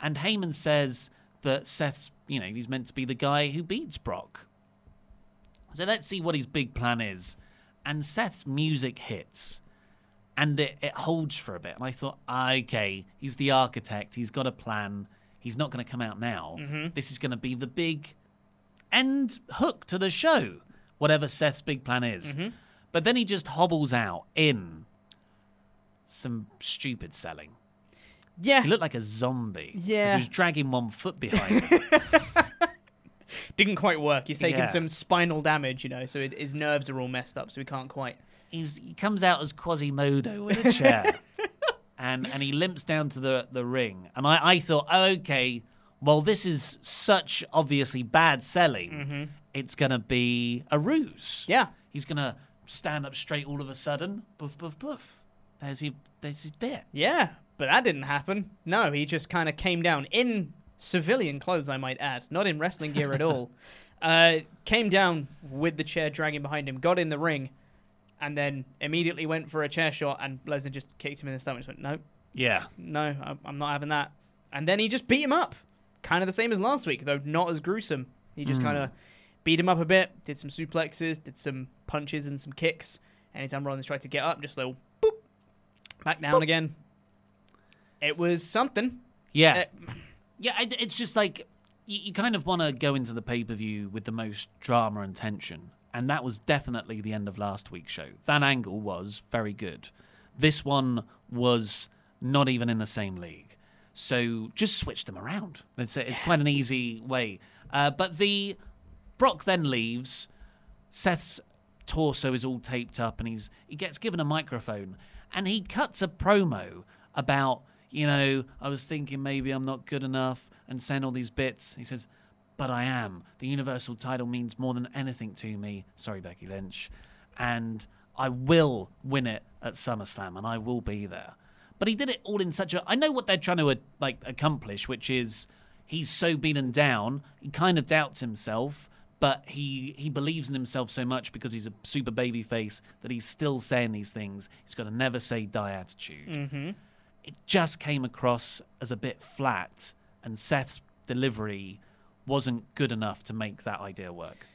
And Heyman says that Seth's, you know, he's meant to be the guy who beats Brock. So let's see what his big plan is. And Seth's music hits. And it, it holds for a bit. And I thought, okay, he's the architect. He's got a plan. He's not going to come out now. Mhm. This is going to be the big end hook to the show, whatever Seth's big plan is. Mhm. But then he just hobbles out in some stupid selling. Yeah. He looked like a zombie. Yeah. He was dragging one foot behind him. Didn't quite work. He's taken Yeah. some spinal damage, you know, so it, his nerves are all messed up, so he can't quite. He's, he comes out as Quasimodo with a chair. and and he limps down to the, the ring. And I, I thought, oh, okay, well, this is such obviously bad selling. Mhm. It's going to be a ruse. Yeah. He's going to stand up straight all of a sudden. Boof, boof, boof. There's his, there's his bit. Yeah, but that didn't happen. No, he just kind of came down in civilian clothes, I might add, not in wrestling gear at all. Uh, came down with the chair dragging behind him, got in the ring, and then immediately went for a chair shot, and Lesnar just kicked him in the stomach. Just went, no, Yeah. no, I'm- not having that. And then he just beat him up, kind of the same as last week, though not as gruesome. He just Mm. kind of beat him up a bit, did some suplexes, did some punches and some kicks. Anytime Rollins tried to get up, just a little boop, back down again. It was something. Yeah. Uh, yeah, it's just like you, kind of want to go into the pay per view with the most drama and tension. And that was definitely the end of last week's show. That angle was very good. This one was not even in the same league. So just switch them around. It's, it's quite an easy way. Uh, but the Brock then leaves. Seth's torso is all taped up, and he's he gets given a microphone, and he cuts a promo about you know I was thinking maybe I'm not good enough, and saying all these bits. He says, "But I am. The Universal title means more than anything to me." Sorry, Becky Lynch, and I will win it at SummerSlam, and I will be there. But he did it all in such a. I know what they're trying to uh, like accomplish, which is he's so beaten down, he kind of doubts himself, but he he believes in himself so much because he's a super baby face that he's still saying these things. He's got a never say die attitude. Mm-hmm. It just came across as a bit flat, and Seth's delivery wasn't good enough to make that idea work.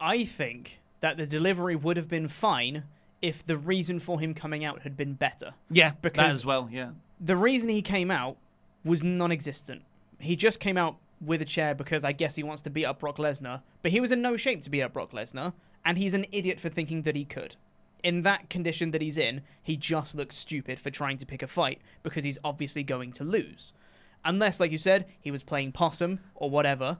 I think that the delivery would have been fine if the reason for him coming out had been better. Yeah, because that as well. Yeah, the reason he came out was non-existent. He just came out with a chair because I guess he wants to beat up Brock Lesnar, but he was in no shape to beat up Brock Lesnar, and he's an idiot for thinking that he could. In that condition that he's in, he just looks stupid for trying to pick a fight because he's obviously going to lose. Unless, like you said, he was playing possum or whatever,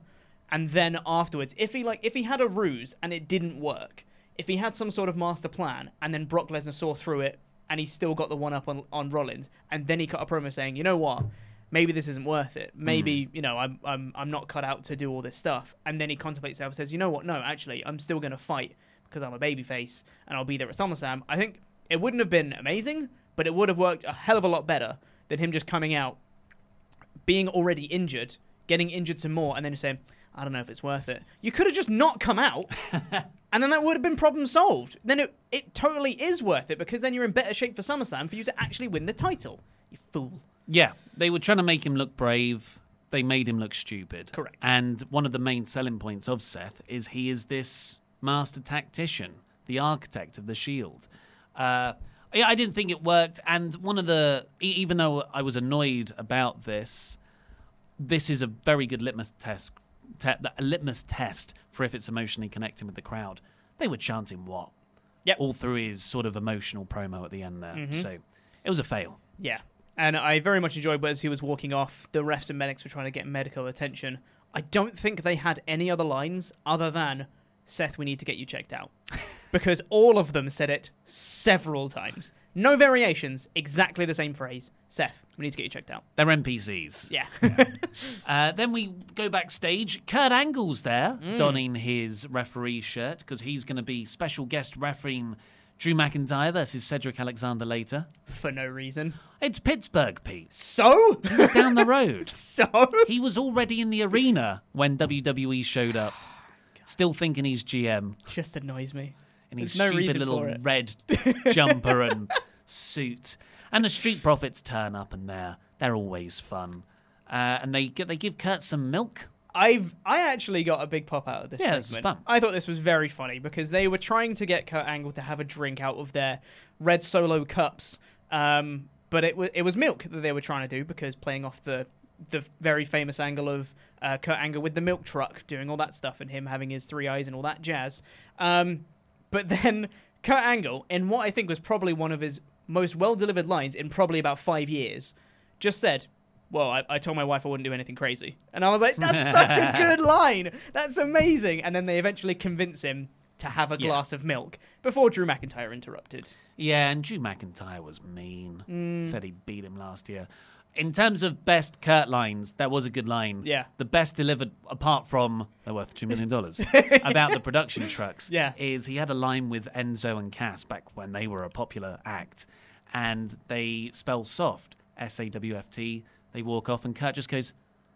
and then afterwards, if he like if he had a ruse and it didn't work, if he had some sort of master plan and then Brock Lesnar saw through it and he still got the one up on on Rollins, and then he cut a promo saying, you know what, maybe this isn't worth it. Maybe mm. you know I'm I'm I'm not cut out to do all this stuff. And then he contemplates himself and says, you know what, no, actually, I'm still gonna fight because I'm a babyface and I'll be there at SummerSlam. I think it wouldn't have been amazing, but it would have worked a hell of a lot better than him just coming out, being already injured, getting injured some more, and then just saying, I don't know if it's worth it. You could have just not come out, and then that would have been problem solved. Then it, it totally is worth it because then you're in better shape for SummerSlam for you to actually win the title. You fool. Yeah, they were trying to make him look brave, they made him look stupid. Correct. And one of the main selling points of Seth is he is this master tactician, the architect of the Shield. Uh, yeah, I didn't think it worked, and one of the even though I was annoyed about this, this is a very good litmus test, te- a litmus test for if it's emotionally connecting with the crowd. They were chanting what? Yep. All through his sort of emotional promo at the end there. Mhm. So it was a fail. Yeah. And I very much enjoyed as he was walking off, the refs and medics were trying to get medical attention. I don't think they had any other lines other than, Seth, we need to get you checked out. because all of them said it several times. No variations, exactly the same phrase. Seth, we need to get you checked out. They're NPCs. Yeah. Uh, then we go backstage. Kurt Angle's there, Mm. donning his referee shirt because he's going to be special guest refereeing Drew McIntyre versus Cedric Alexander later. For no reason. It's Pittsburgh, Pete. So? He was down the road. so? He was already in the arena when WWE showed up. Still thinking he's GM. Just annoys me. And his There's no stupid little red jumper and suit. And the Street Profits turn up and they're, they're always fun. Uh, and they, get- they give Kurt some milk. I've I actually got a big pop out of this Yeah, segment. fun. I thought this was very funny because they were trying to get Kurt Angle to have a drink out of their red solo cups, um, but it was it was milk that they were trying to do because playing off the the very famous angle of uh, Kurt Angle with the milk truck doing all that stuff and him having his three eyes and all that jazz. Um, but then Kurt Angle, in what I think was probably one of his most well delivered lines in probably about five years, just said. Well, I, I told my wife I wouldn't do anything crazy. And I was like, that's such a good line. That's amazing. And then they eventually convince him to have a Yeah. glass of milk before Drew McIntyre interrupted. Yeah, and Drew McIntyre was mean. Mm. Said he beat him last year. In terms of best Kurt lines, that was a good line. Yeah. The best delivered, apart from they're worth $2 million, about the production trucks, Yeah. is he had a line with Enzo and Cass back when they were a popular act, and they spell soft, S A W F T. They walk off, and Kurt just goes,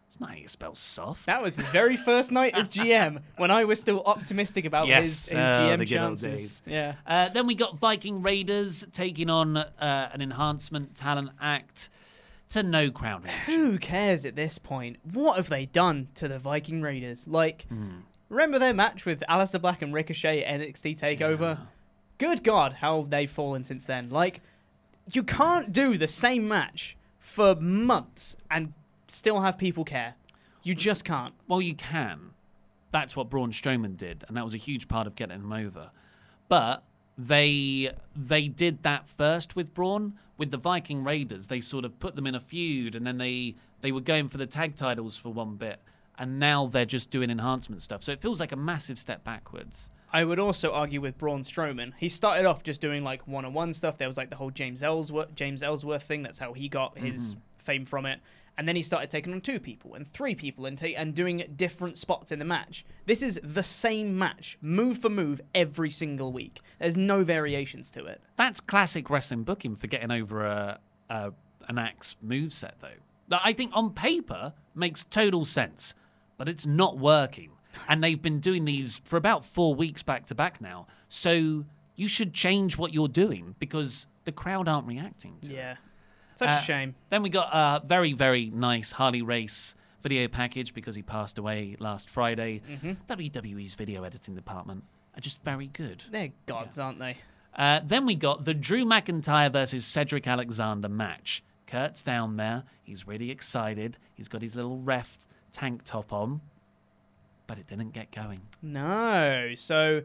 It's not how you spell soft. That was his very first night as GM when I was still optimistic about yes, his, his oh, GM the good old chances. Yeah. Uh, then we got Viking Raiders taking on uh, an enhancement talent act to no crowd reaction. Who cares at this point? What have they done to the Viking Raiders? Like, Hmm. remember their match with Aleister Black and Ricochet at NXT TakeOver? Good God, how they've fallen since then. Like, you can't do the same match for months and still have people care. You just can't. Well, you can. That's what Braun Strowman did, and that was a huge part of getting him over. But they they did that first with Braun. With the Viking Raiders, they sort of put them in a feud, and then they they were going for the tag titles for one bit, and now they're just doing enhancement stuff. So it feels like a massive step backwards. I would also argue with Braun Strowman. He started off just doing like one-on-one stuff. There was like the whole James Ellsworth James Ellsworth thing. That's how he got his Mhm. fame from it. And then he started taking on two people and three people and ta- and doing different spots in the match. This is the same match, move for move, every single week. There's no variations to it. That's classic wrestling booking for getting over a, a an axe moveset, though. That I think on paper makes total sense, but it's not working. And they've been doing these for about four weeks back to back now. So you should change what you're doing because the crowd aren't reacting to it. Yeah. Such Uh, a shame. Then we got a very, very nice Harley Race video package because he passed away last Friday. Mhm. WWE's video editing department are just very good. They're gods, aren't they? Uh, then we got the Drew McIntyre versus Cedric Alexander match. Kurt's down there. He's really excited. He's got his little ref tank top on. But it didn't get going. No. So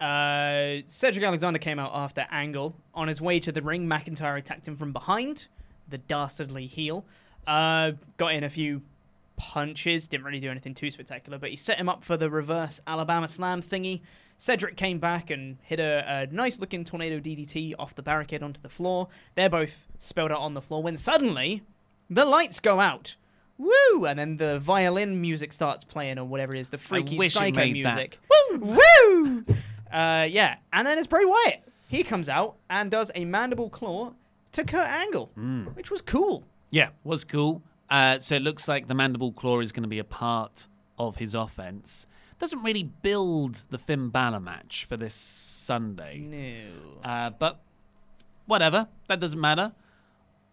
uh, Cedric Alexander came out after Angle. On his way to the ring, McIntyre attacked him from behind, the dastardly heel. Uh, got in a few punches, didn't really do anything too spectacular, but he set him up for the reverse Alabama slam thingy. Cedric came back and hit a, a nice looking tornado DDT off the barricade onto the floor. They're both spelled out on the floor when suddenly the lights go out. Woo! And then the violin music starts playing, or whatever it is, the freaky psycho made that. music. Woo! Woo! Uh, yeah, and then it's Bray Wyatt. He comes out and does a mandible claw to Kurt Angle, Mm. which was cool. Yeah, was cool. Uh, so it looks like the mandible claw is going to be a part of his offense. Doesn't really build the Finn Balor match for this Sunday. No. Uh, but whatever, that doesn't matter.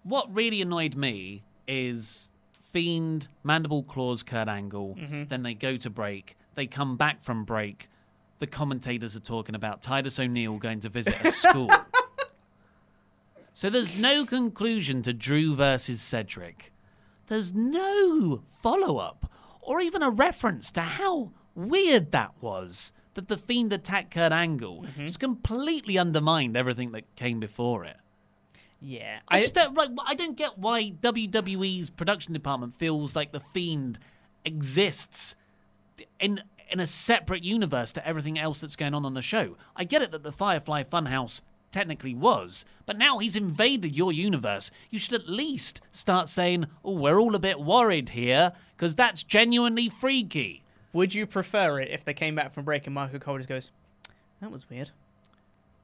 What really annoyed me is Fiend, Mandible Claws, Kurt Angle. Mhm. Then they go to break. They come back from break. The commentators are talking about Titus O'Neil going to visit a school. so there's no conclusion to Drew versus Cedric. There's no follow up or even a reference to how weird that was that the Fiend attacked Kurt Angle. Mm-hmm. Just completely undermined everything that came before it. Yeah. I, just don't like. I don't get why WWE's production department feels like the Fiend exists in in a separate universe to everything else that's going on on the show. I get it that the Firefly Funhouse technically was, but now he's invaded your universe. You should at least start saying, "Oh, we're all a bit worried here," because that's genuinely freaky. Would you prefer it if they came back from break and Michael Cole just goes, "That was weird."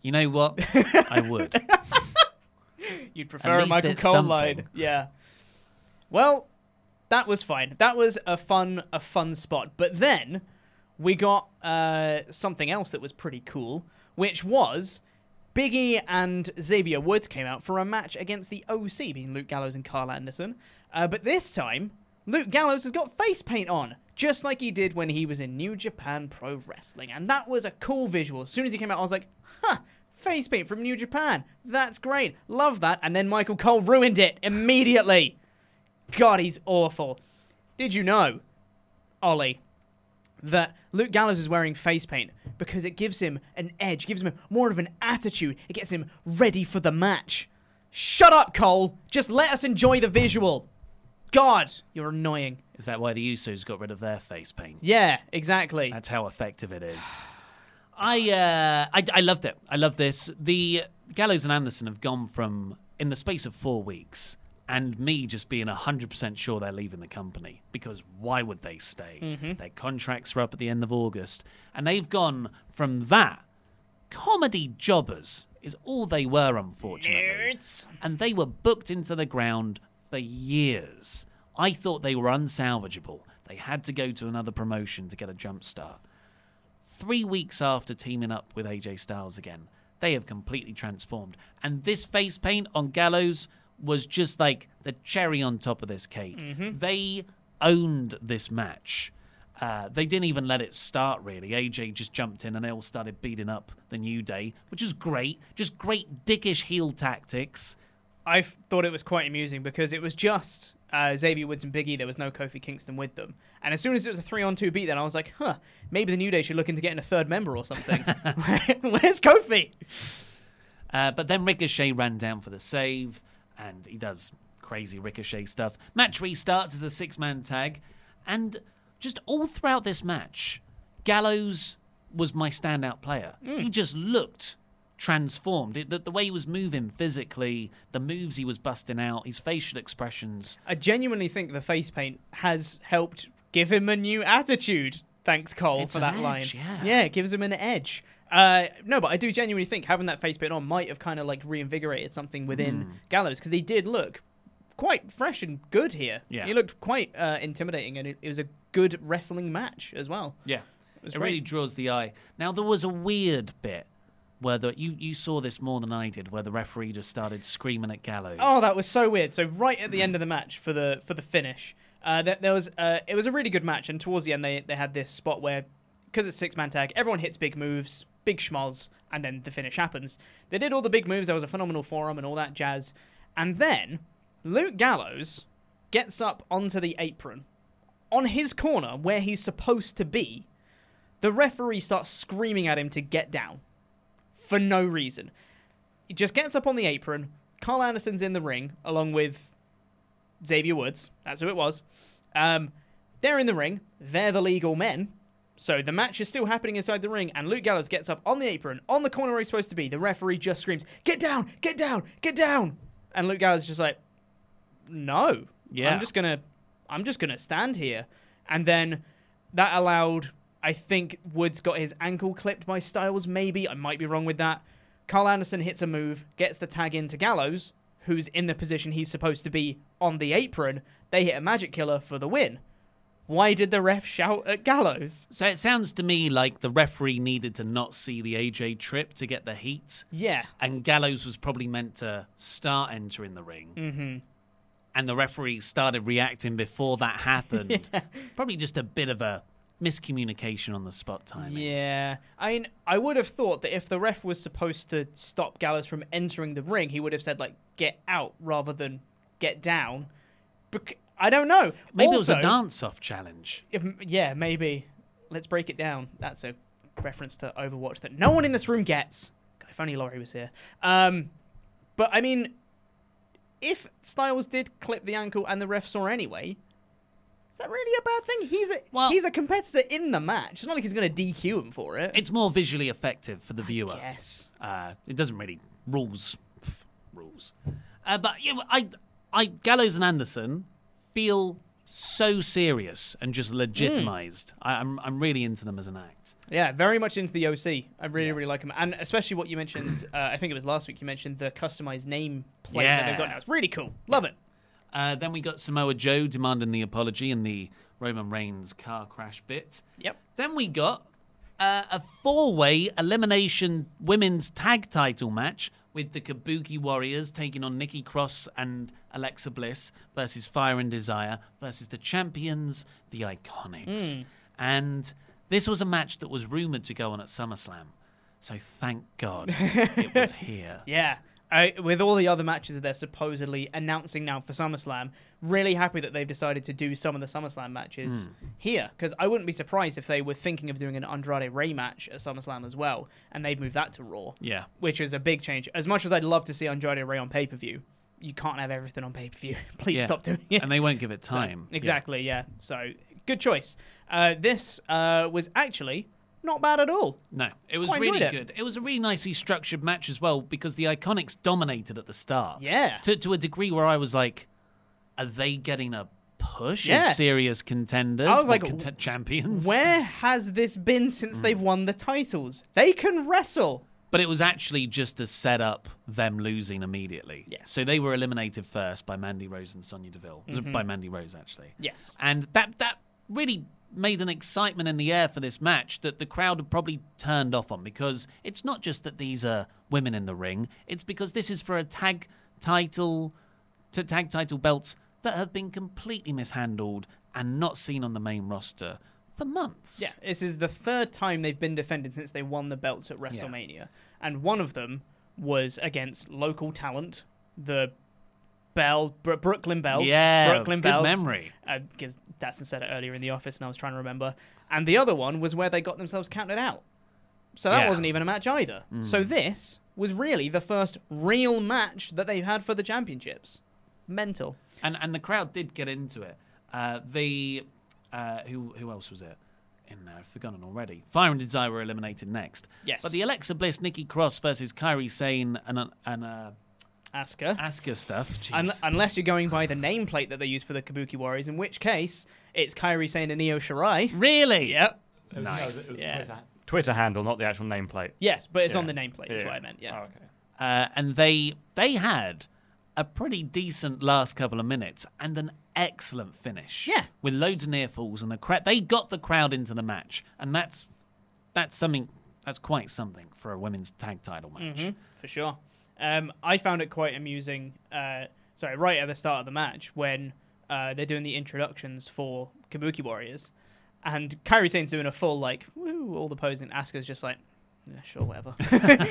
You know what? I would. You'd prefer a Michael Cole something. line. Yeah. Well, that was fine. That was a fun a fun spot. But then we got uh, something else that was pretty cool, which was Biggie and Xavier Woods came out for a match against the OC, being Luke Gallows and Karl Anderson. Uh, but this time, Luke Gallows has got face paint on, just like he did when he was in New Japan Pro Wrestling. And that was a cool visual. As soon as he came out, I was like, huh, face paint from New Japan. That's great. Love that. And then Michael Cole ruined it immediately. God, he's awful. Did you know, Ollie, that Luke Gallows is wearing face paint because it gives him an edge, gives him more of an attitude. It gets him ready for the match. Shut up, Cole. Just let us enjoy the visual. God, you're annoying. Is that why the Usos got rid of their face paint? Yeah, exactly. That's how effective it is. I, uh, I I loved it. I love this. The Gallows and Anderson have gone from in the space of four weeks, and me just being hundred percent sure they're leaving the company because why would they stay? Mhm. Their contracts are up at the end of August, and they've gone from that comedy jobbers is all they were, unfortunately, and they were booked into the ground for years. I thought they were unsalvageable. They had to go to another promotion to get a jump start three weeks after teaming up with AJ Styles again, they have completely transformed. And this face paint on Gallows was just like the cherry on top of this cake. Mhm. They owned this match. Uh, they didn't even let it start, really. AJ just jumped in and they all started beating up the New Day, which is great. Just great dickish heel tactics. I thought it was quite amusing because it was just uh, Xavier Woods and Biggie. There was no Kofi Kingston with them. And as soon as it was a three on two beat, then I was like, huh, maybe the New Day should look into getting a third member or something. Where's Kofi? Uh, but then Ricochet ran down for the save, and he does crazy Ricochet stuff. Match restarts as a six man tag, and just all throughout this match, Gallows was my standout player. Mm. He just looked transformed. It, the, the way he was moving physically, the moves he was busting out, his facial expressions. I genuinely think the face paint has helped give him a new attitude. Thanks, Cole, It's for that line. yeah. yeah, it gives him an edge. Uh, no, but I do genuinely think having that face paint on might have kind of like reinvigorated something within Hmm. Gallows because he did look quite fresh and good here. Yeah. he looked quite uh, intimidating, and it, it was a good wrestling match as well. Yeah, It it really draws the eye. Now there was a weird bit where the you you saw this more than I did, where the referee just started screaming at Gallows. Oh, that was so weird. So right at the end of the match for the for the finish, uh, there, there was uh, it was a really good match, and towards the end they they had this spot where because it's six man tag, everyone hits big moves, big schmoz, and then the finish happens. They did all the big moves. There was a Phenomenal Forearm and all that jazz, and then Luke Gallows gets up onto the apron on his corner where he's supposed to be. The referee starts screaming at him to get down for no reason. He just gets up on the apron. Karl Anderson's in the ring along with Xavier Woods. That's who it was. Um, they're in the ring. They're the legal men. So the match is still happening inside the ring, and Luke Gallows gets up on the apron, on the corner where he's supposed to be. The referee just screams, "Get down! Get down! Get down!" And Luke Gallows is just like, "No, Yeah. I'm just gonna, I'm just gonna stand here." And then that allowed, I think Woods got his ankle clipped by Styles. Maybe I might be wrong with that. Karl Anderson hits a move, gets the tag into Gallows, who's in the position he's supposed to be on the apron. They hit a Magic Killer for the win. Why did the ref shout at Gallows? So it sounds to me like the referee needed to not see the AJ trip to get the heat. Yeah. And Gallows was probably meant to start entering the ring. Mm-hmm. and the referee started reacting before that happened. Probably just a bit of a miscommunication on the spot timing. Yeah, I mean, I would have thought that if the ref was supposed to stop Gallows from entering the ring, he would have said like "get out" rather than "get down." Bec- I don't know. Maybe also, it was a dance-off challenge. If, yeah, maybe. Let's break it down. That's a reference to Overwatch that no one in this room gets. God, If only Laurie was here. Um, but I mean, if Styles did clip the ankle and the ref saw anyway, is that really a bad thing? He's a he's a competitor in the match. It's not like he's going to DQ him for it. It's more visually effective for the viewer. Yes. Uh, it doesn't really rules rules. Uh, but yeah, I I Gallows and Anderson feel so serious and just legitimized. I, I'm I'm really into them as an act. Yeah, very much into the OC. I really, really like them, and especially what you mentioned. Uh, I think it was last week. You mentioned the customized name plate that they've got now. It's really cool. Love it. Uh, then we got Samoa Joe demanding the apology and the Roman Reigns car crash bit. Yep. Then we got uh, a four-way elimination women's tag title match with the Kabuki Warriors taking on Nikki Cross and Alexa Bliss versus Fire and Desire versus the champions, the Iconics. Mm. And this was a match that was rumored to go on at SummerSlam. So thank God it was here. Yeah. I, with all the other matches that they're supposedly announcing now for SummerSlam, really happy that they've decided to do some of the SummerSlam matches Hmm. here. Because I wouldn't be surprised if they were thinking of doing an Andrade Rey match at SummerSlam as well, and they'd move that to Raw. Yeah. Which is a big change. As much as I'd love to see Andrade Rey on pay per view, you can't have everything on pay per view. Please Yeah. stop doing it. And they won't give it So, time. Yeah. exactly, yeah. So, good choice. Uh, this uh, was actually not bad at all. No, it was Quite really it. good. It was a really nicely structured match as well because the Iconics dominated at the start. Yeah. To, to a degree where I was like, are they getting a push Yeah. as serious contenders? I was like, conte- champions. Where has this been since Hmm. they've won the titles? They can wrestle. But it was actually just to set up them losing immediately. Yeah. So they were eliminated first by Mandy Rose and Sonya Deville. Mhm. By Mandy Rose, actually. Yes. And that that really made an excitement in the air for this match that the crowd had probably turned off on because it's not just that these are women in the ring, it's because this is for a tag title to tag title belts that have been completely mishandled and not seen on the main roster for months. Yeah, this is the third time they've been defended since they won the belts at WrestleMania. And one of them was against local talent, the Bell, Br- Brooklyn Bells. Yeah, Brooklyn good Bells. memory. Uh, because Datsun said it earlier in the office and I was trying to remember. And the other one was where they got themselves counted out. So that Yeah. wasn't even a match either. Mm. So this was really the first real match that they've had for the championships. Mental. and and the crowd did get into it. Uh, the uh, who who else was it? In there, I've forgotten already. Fire and Desire were eliminated next. Yes. but the Alexa Bliss, Nikki Cross versus Kairi Sane and uh, and uh, Asuka. Asuka stuff. Jeez. Un- unless you're going by the nameplate that they use for the Kabuki Warriors, in which case it's Kairi Sane and Io Shirai. Really? Yep. Nice. Yeah. Twitter handle, not the actual nameplate. Yes, but it's Yeah. on the nameplate. That's Yeah. what I meant. Yeah. Oh, okay. uh, and they they had a pretty decent last couple of minutes and an excellent finish. Yeah. with loads of near falls and the crowd. They got the crowd into the match, and that's that's something. That's quite something for a women's tag title match. Mhm, for sure. Um, I found it quite amusing. Uh, sorry, right at the start of the match when uh, they're doing the introductions for Kabuki Warriors, and Kairi Sane's doing a full like woo, all the posing. Asuka's just like. Yeah, sure, whatever.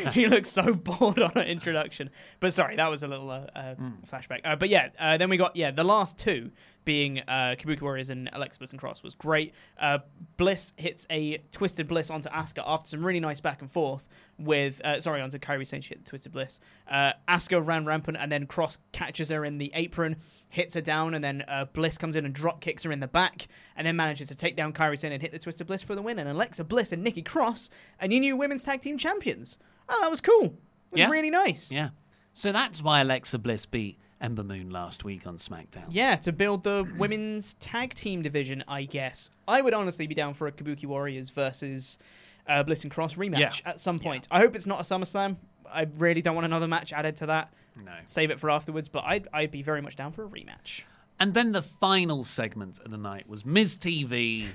she looks so bored on her introduction. But sorry, that was a little uh, uh, flashback. Uh, but yeah, uh, then we got yeah the last two being uh, Kabuki Warriors and Alexa Bliss and Cross was great. Uh, Bliss hits a Twisted Bliss onto Asuka after some really nice back and forth with uh, sorry onto Kairi Sane she hit Twisted Bliss. Uh, Asuka ran rampant and then Cross catches her in the apron, hits her down, and then uh, Bliss comes in and drop kicks her in the back, and then manages to take down Kairi Sane and hit the Twisted Bliss for the win. And Alexa Bliss and Nikki Cross are your new women's tag team champions. Oh, that was cool. It was Yeah. really nice. Yeah. So that's why Alexa Bliss beat Ember Moon last week on SmackDown. Yeah, to build the women's tag team division, I guess. I would honestly be down for a Kabuki Warriors versus uh, Bliss and Cross rematch Yeah. at some point. I hope it's not a SummerSlam. I really don't want another match added to that. No. Save it for afterwards, but I'd, I'd be very much down for a rematch. And then the final segment of the night was Miz TV.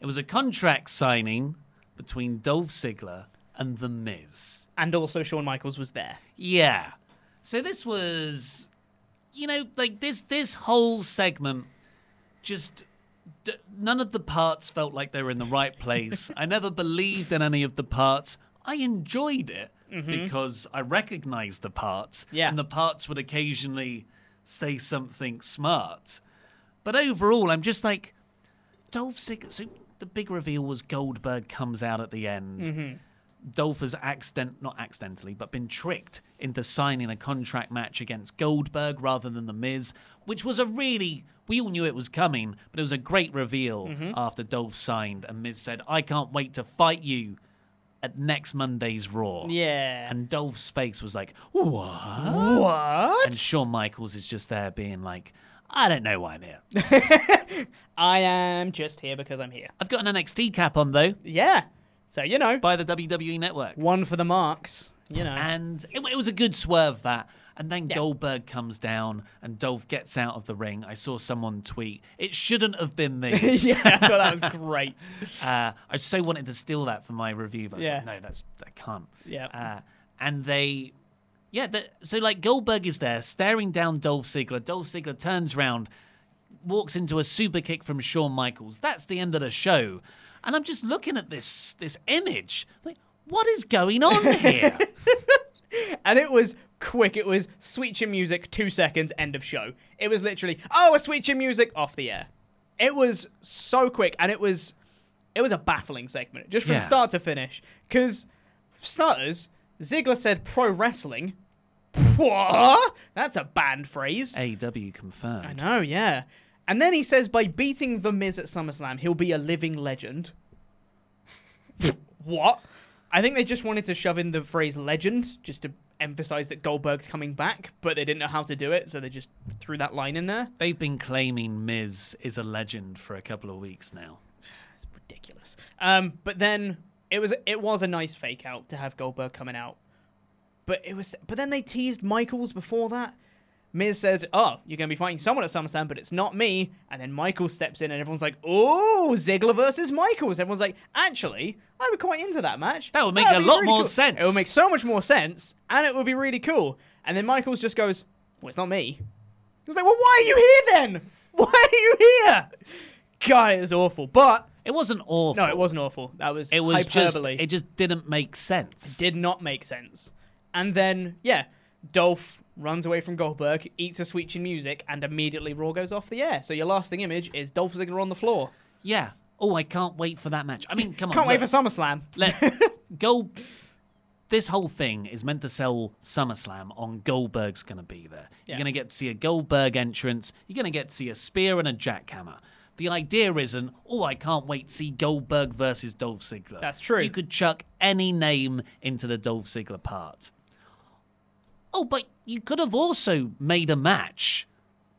It was a contract signing between Dolph Ziggler and The Miz. And also, Shawn Michaels was there. Yeah. So this was you know, like this this whole segment just d- none of the parts felt like they were in the right place. I never believed in any of the parts. I enjoyed it Mhm. because I recognized the parts, Yeah. and the parts would occasionally say something smart. But overall, I'm just like Dolph Ziggler. So the big reveal was Goldberg comes out at the end. Mhm. Dolph has accident not accidentally, but been tricked into signing a contract match against Goldberg rather than the Miz, which was a really we all knew it was coming, but it was a great reveal Mhm. after Dolph signed and Miz said, "I can't wait to fight you." At next Monday's Raw. Yeah. And Dolph's face was like, What? What? And Shawn Michaels is just there being like, I don't know why I'm here. I am just here because I'm here. I've got an NXT cap on though. Yeah. So you know, by the WWE Network. One for the marks. You know. And it, it was a good swerve that. And then Goldberg comes down and Dolph gets out of the ring. I saw someone tweet, "It shouldn't have been me." yeah, I thought that was great. Uh, I so wanted to steal that for my review, but I Yeah. like, no, that's I can't. Yeah. Uh, and they, yeah, the, so like Goldberg is there staring down Dolph Ziggler. Dolph Ziggler turns around, walks into a super kick from Shawn Michaels. That's the end of the show. And I'm just looking at this this image, like, what is going on here? and it was quick. It was sweet chin music, two seconds, end of show. It was literally, oh, a sweet chin music, off the air. It was so quick, and it was, it was a baffling segment, just from Yeah. start to finish. Because, starters, Ziggler said pro wrestling. What? That's a banned phrase. AW confirmed. I know, yeah. And then he says by beating The Miz at SummerSlam, he'll be a living legend. what? I think they just wanted to shove in the phrase legend just to emphasize that Goldberg's coming back, but they didn't know how to do it, so they just threw that line in there. They've been claiming Miz is a legend for a couple of weeks now. It's ridiculous. Um, but then it was it was a nice fake out to have Goldberg coming out. But it was but then they teased Michaels before that. Miz says, "Oh, you're going to be fighting someone at SummerSlam, but it's not me." And then Michael steps in, and everyone's like, "Oh, Ziggler versus Michaels." Everyone's like, "Actually, I'd be quite into that match. That would make That'd a lot really more cool." sense. It would make so much more sense, and it would be really cool." And then Michaels just goes, "Well, it's not me." He was like, "Well, why are you here then? Why are you here?" God, it was awful, but it wasn't awful. No, it wasn't awful. That was It was just it just didn't make sense. It did not make sense. And then, yeah, Dolph runs away from Goldberg, eats a sweet chin music, and immediately Raw goes off the air. So your lasting image is Dolph Ziggler on the floor. Yeah. Oh, I can't wait for that match. I mean, come on. Can't wait for SummerSlam. Let go. This whole thing is meant to sell SummerSlam on Goldberg's going to be there. You're going to get to see a Goldberg entrance. You're going to get to see a spear and a jackhammer. The idea isn't, oh, I can't wait to see Goldberg versus Dolph Ziggler. That's true. You could chuck any name into the Dolph Ziggler part. Oh, but you could have also made a match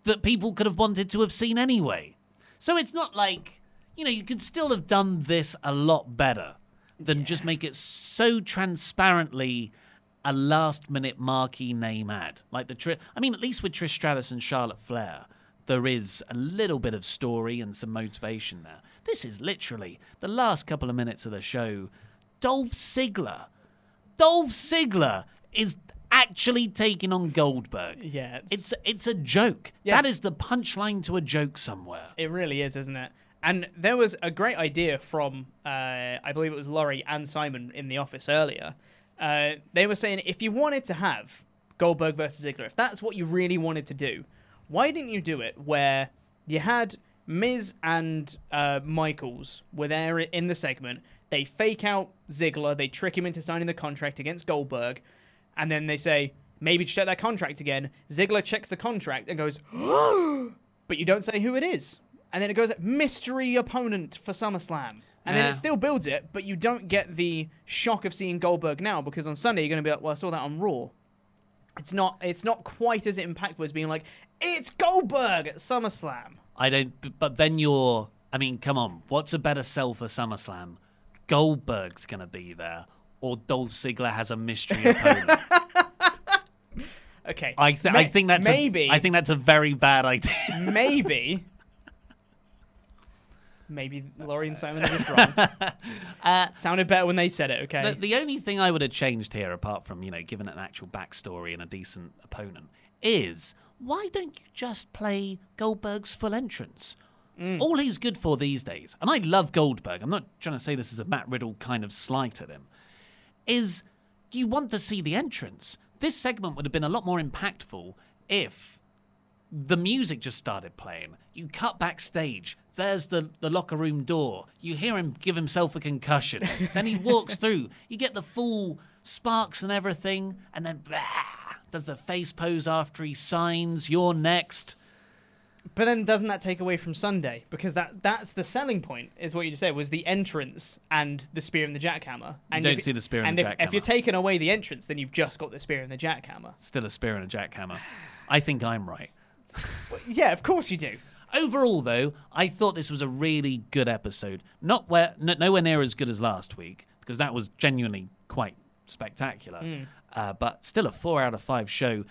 that people could have wanted to have seen anyway. So it's not like, you know, you could still have done this a lot better than just make it so transparently a last minute marquee name ad. Like the Tri- I mean, at least with Trish Stratus and Charlotte Flair, there is a little bit of story and some motivation there. This is literally the last couple of minutes of the show. Dolph Ziggler. Dolph Ziggler is actually taking on Goldberg. Yeah, It's it's a joke. Yeah. That is the punchline to a joke somewhere. It really is, isn't it? And there was a great idea from, uh, I believe it was Laurie and Simon in the office earlier. Uh, they were saying if you wanted to have Goldberg versus Ziggler, if that's what you really wanted to do, why didn't you do it where you had Miz and uh, Michaels were there in the segment? They fake out Ziggler, they trick him into signing the contract against Goldberg, and then they say, maybe check that contract again. Ziggler checks the contract and goes, but you don't say who it is. And then it goes mystery opponent for SummerSlam. And then it still builds it, but you don't get the shock of seeing Goldberg now because on Sunday you're going to be like, well, I saw that on Raw. It's not. It's not quite as impactful as being like, it's Goldberg at SummerSlam. I don't. But then you're. I mean, come on. What's a better sell for SummerSlam? Goldberg's gonna be there, or Dolph Ziggler has a mystery opponent. Okay. I, th- Ma- I think that's maybe. A, I think that's a very bad idea. maybe. Maybe Laurie and Simon are just wrong. Uh, Sounded better when they said it. Okay. The, the only thing I would have changed here, apart from you know giving it an actual backstory and a decent opponent, is why don't you just play Goldberg's full entrance? All he's good for these days, and I love Goldberg. I'm not trying to say this is a Matt Riddle kind of slight at him. Is you want to see the entrance? This segment would have been a lot more impactful if the music just started playing. You cut backstage. There's the, the locker room door. You hear him give himself a concussion. then he walks through. You get the full sparks and everything. And then blah, does the face pose after he signs. You're next. But then doesn't that take away from Sunday? Because that that's the selling point, is what you just said, was the entrance and the spear and the jackhammer. And don't if- see the spear and and the if, if you're taking away the entrance, then you've just got the spear and the jackhammer. Still a spear and a jackhammer. I think I'm right. Yeah, of course you do. Overall, though, I thought this was a really good episode. Not where, nowhere near as good as last week because that was genuinely quite spectacular. Mm. Uh, but still, a four out of five show.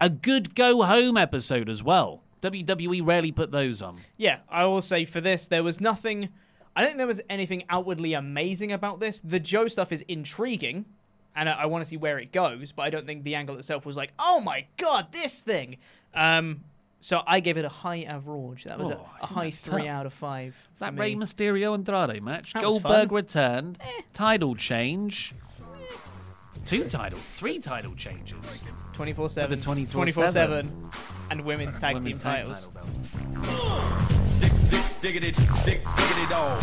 A good go home episode as well. WWE rarely put those on. Yeah, I will say for this, there was nothing. I don't think there was anything outwardly amazing about this. The Joe stuff is intriguing, and I, I want to see where it goes. But I don't think the angle itself was like, oh my god, this thing. Um, so I gave it a high average. That was Oh, a, a high three tough. out of five. for That me. Rey Mysterio Andrade match. That Goldberg returned. Title change. Two title, three title changes. 24 7. The 24/7. And women's tag Women's team tag titles. title belts. Diggity, dig, diggity dog.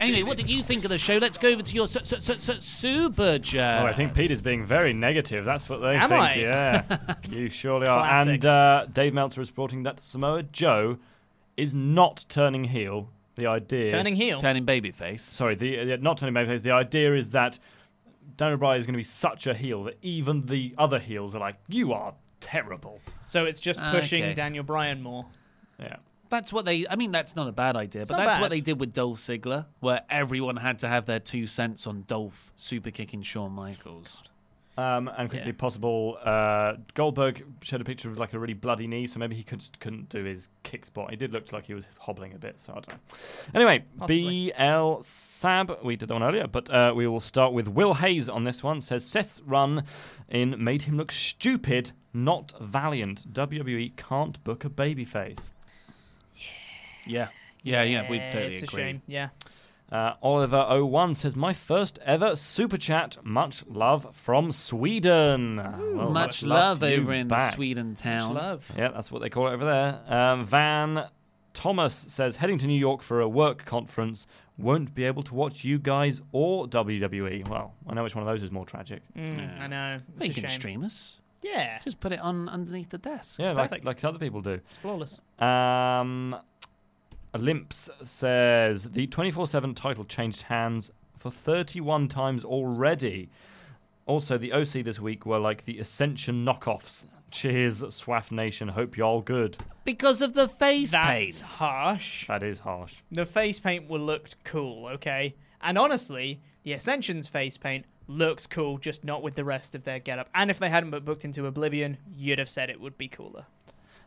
Anyway, what did you think of the show? Let's go over to your su- su- su- su- super chat. Oh, I think Peter's being very negative. That's what they Am think. I? Yeah, you surely are. Classic. And uh, Dave Meltzer is reporting that Samoa Joe is not turning heel. The idea Turning heel? Turning babyface. Sorry, the uh, not turning babyface. The idea is that Daniel Bryan is going to be such a heel that even the other heels are like, "You are terrible." So it's just Ah, pushing okay. Daniel Bryan more. Yeah. That's what they. I mean, that's not a bad idea, It's but not that's bad. what they did with Dolph Ziggler, where everyone had to have their two cents on Dolph super kicking Shawn Michaels. Um, and quickly possible, uh, Goldberg showed a picture of like a really bloody knee, so maybe he could, couldn't do his kick spot. He did look like he was hobbling a bit, so I don't know. Anyway, Possibly. BL Sab, we did that one earlier, but uh, we will start with Will Hayes on this one. Says Seth's run in made him look stupid, not valiant. WWE can't book a babyface. Yeah, yeah, yeah. Yeah. We totally it's a shame. Yeah. Uh, Oliver01 says, My first ever super chat. Much love from Sweden. Well, Much love to over in back. Sweden town. love. Yeah, that's what they call it over there. Um, Van Thomas says, Heading to New York for a work conference. Won't be able to watch you guys or WWE. Well, I know which one of those is more tragic. Mm, I know. It's you a can shame. stream us. Yeah. Just put it on underneath the desk. Yeah, It's like, like other people do. It's flawless. Um, Limps says the 24 7 title changed hands for 31 times already. Also, the OC this week were like the Ascension knockoffs. Cheers, Swaff Nation. Hope you're all good. because of the face That's paint. harsh. That is harsh. The face paint will looked cool, okay? And honestly, the Ascension's face paint looks cool, just not with the rest of their getup. And if they hadn't been booked into Oblivion, you'd have said it would be cooler.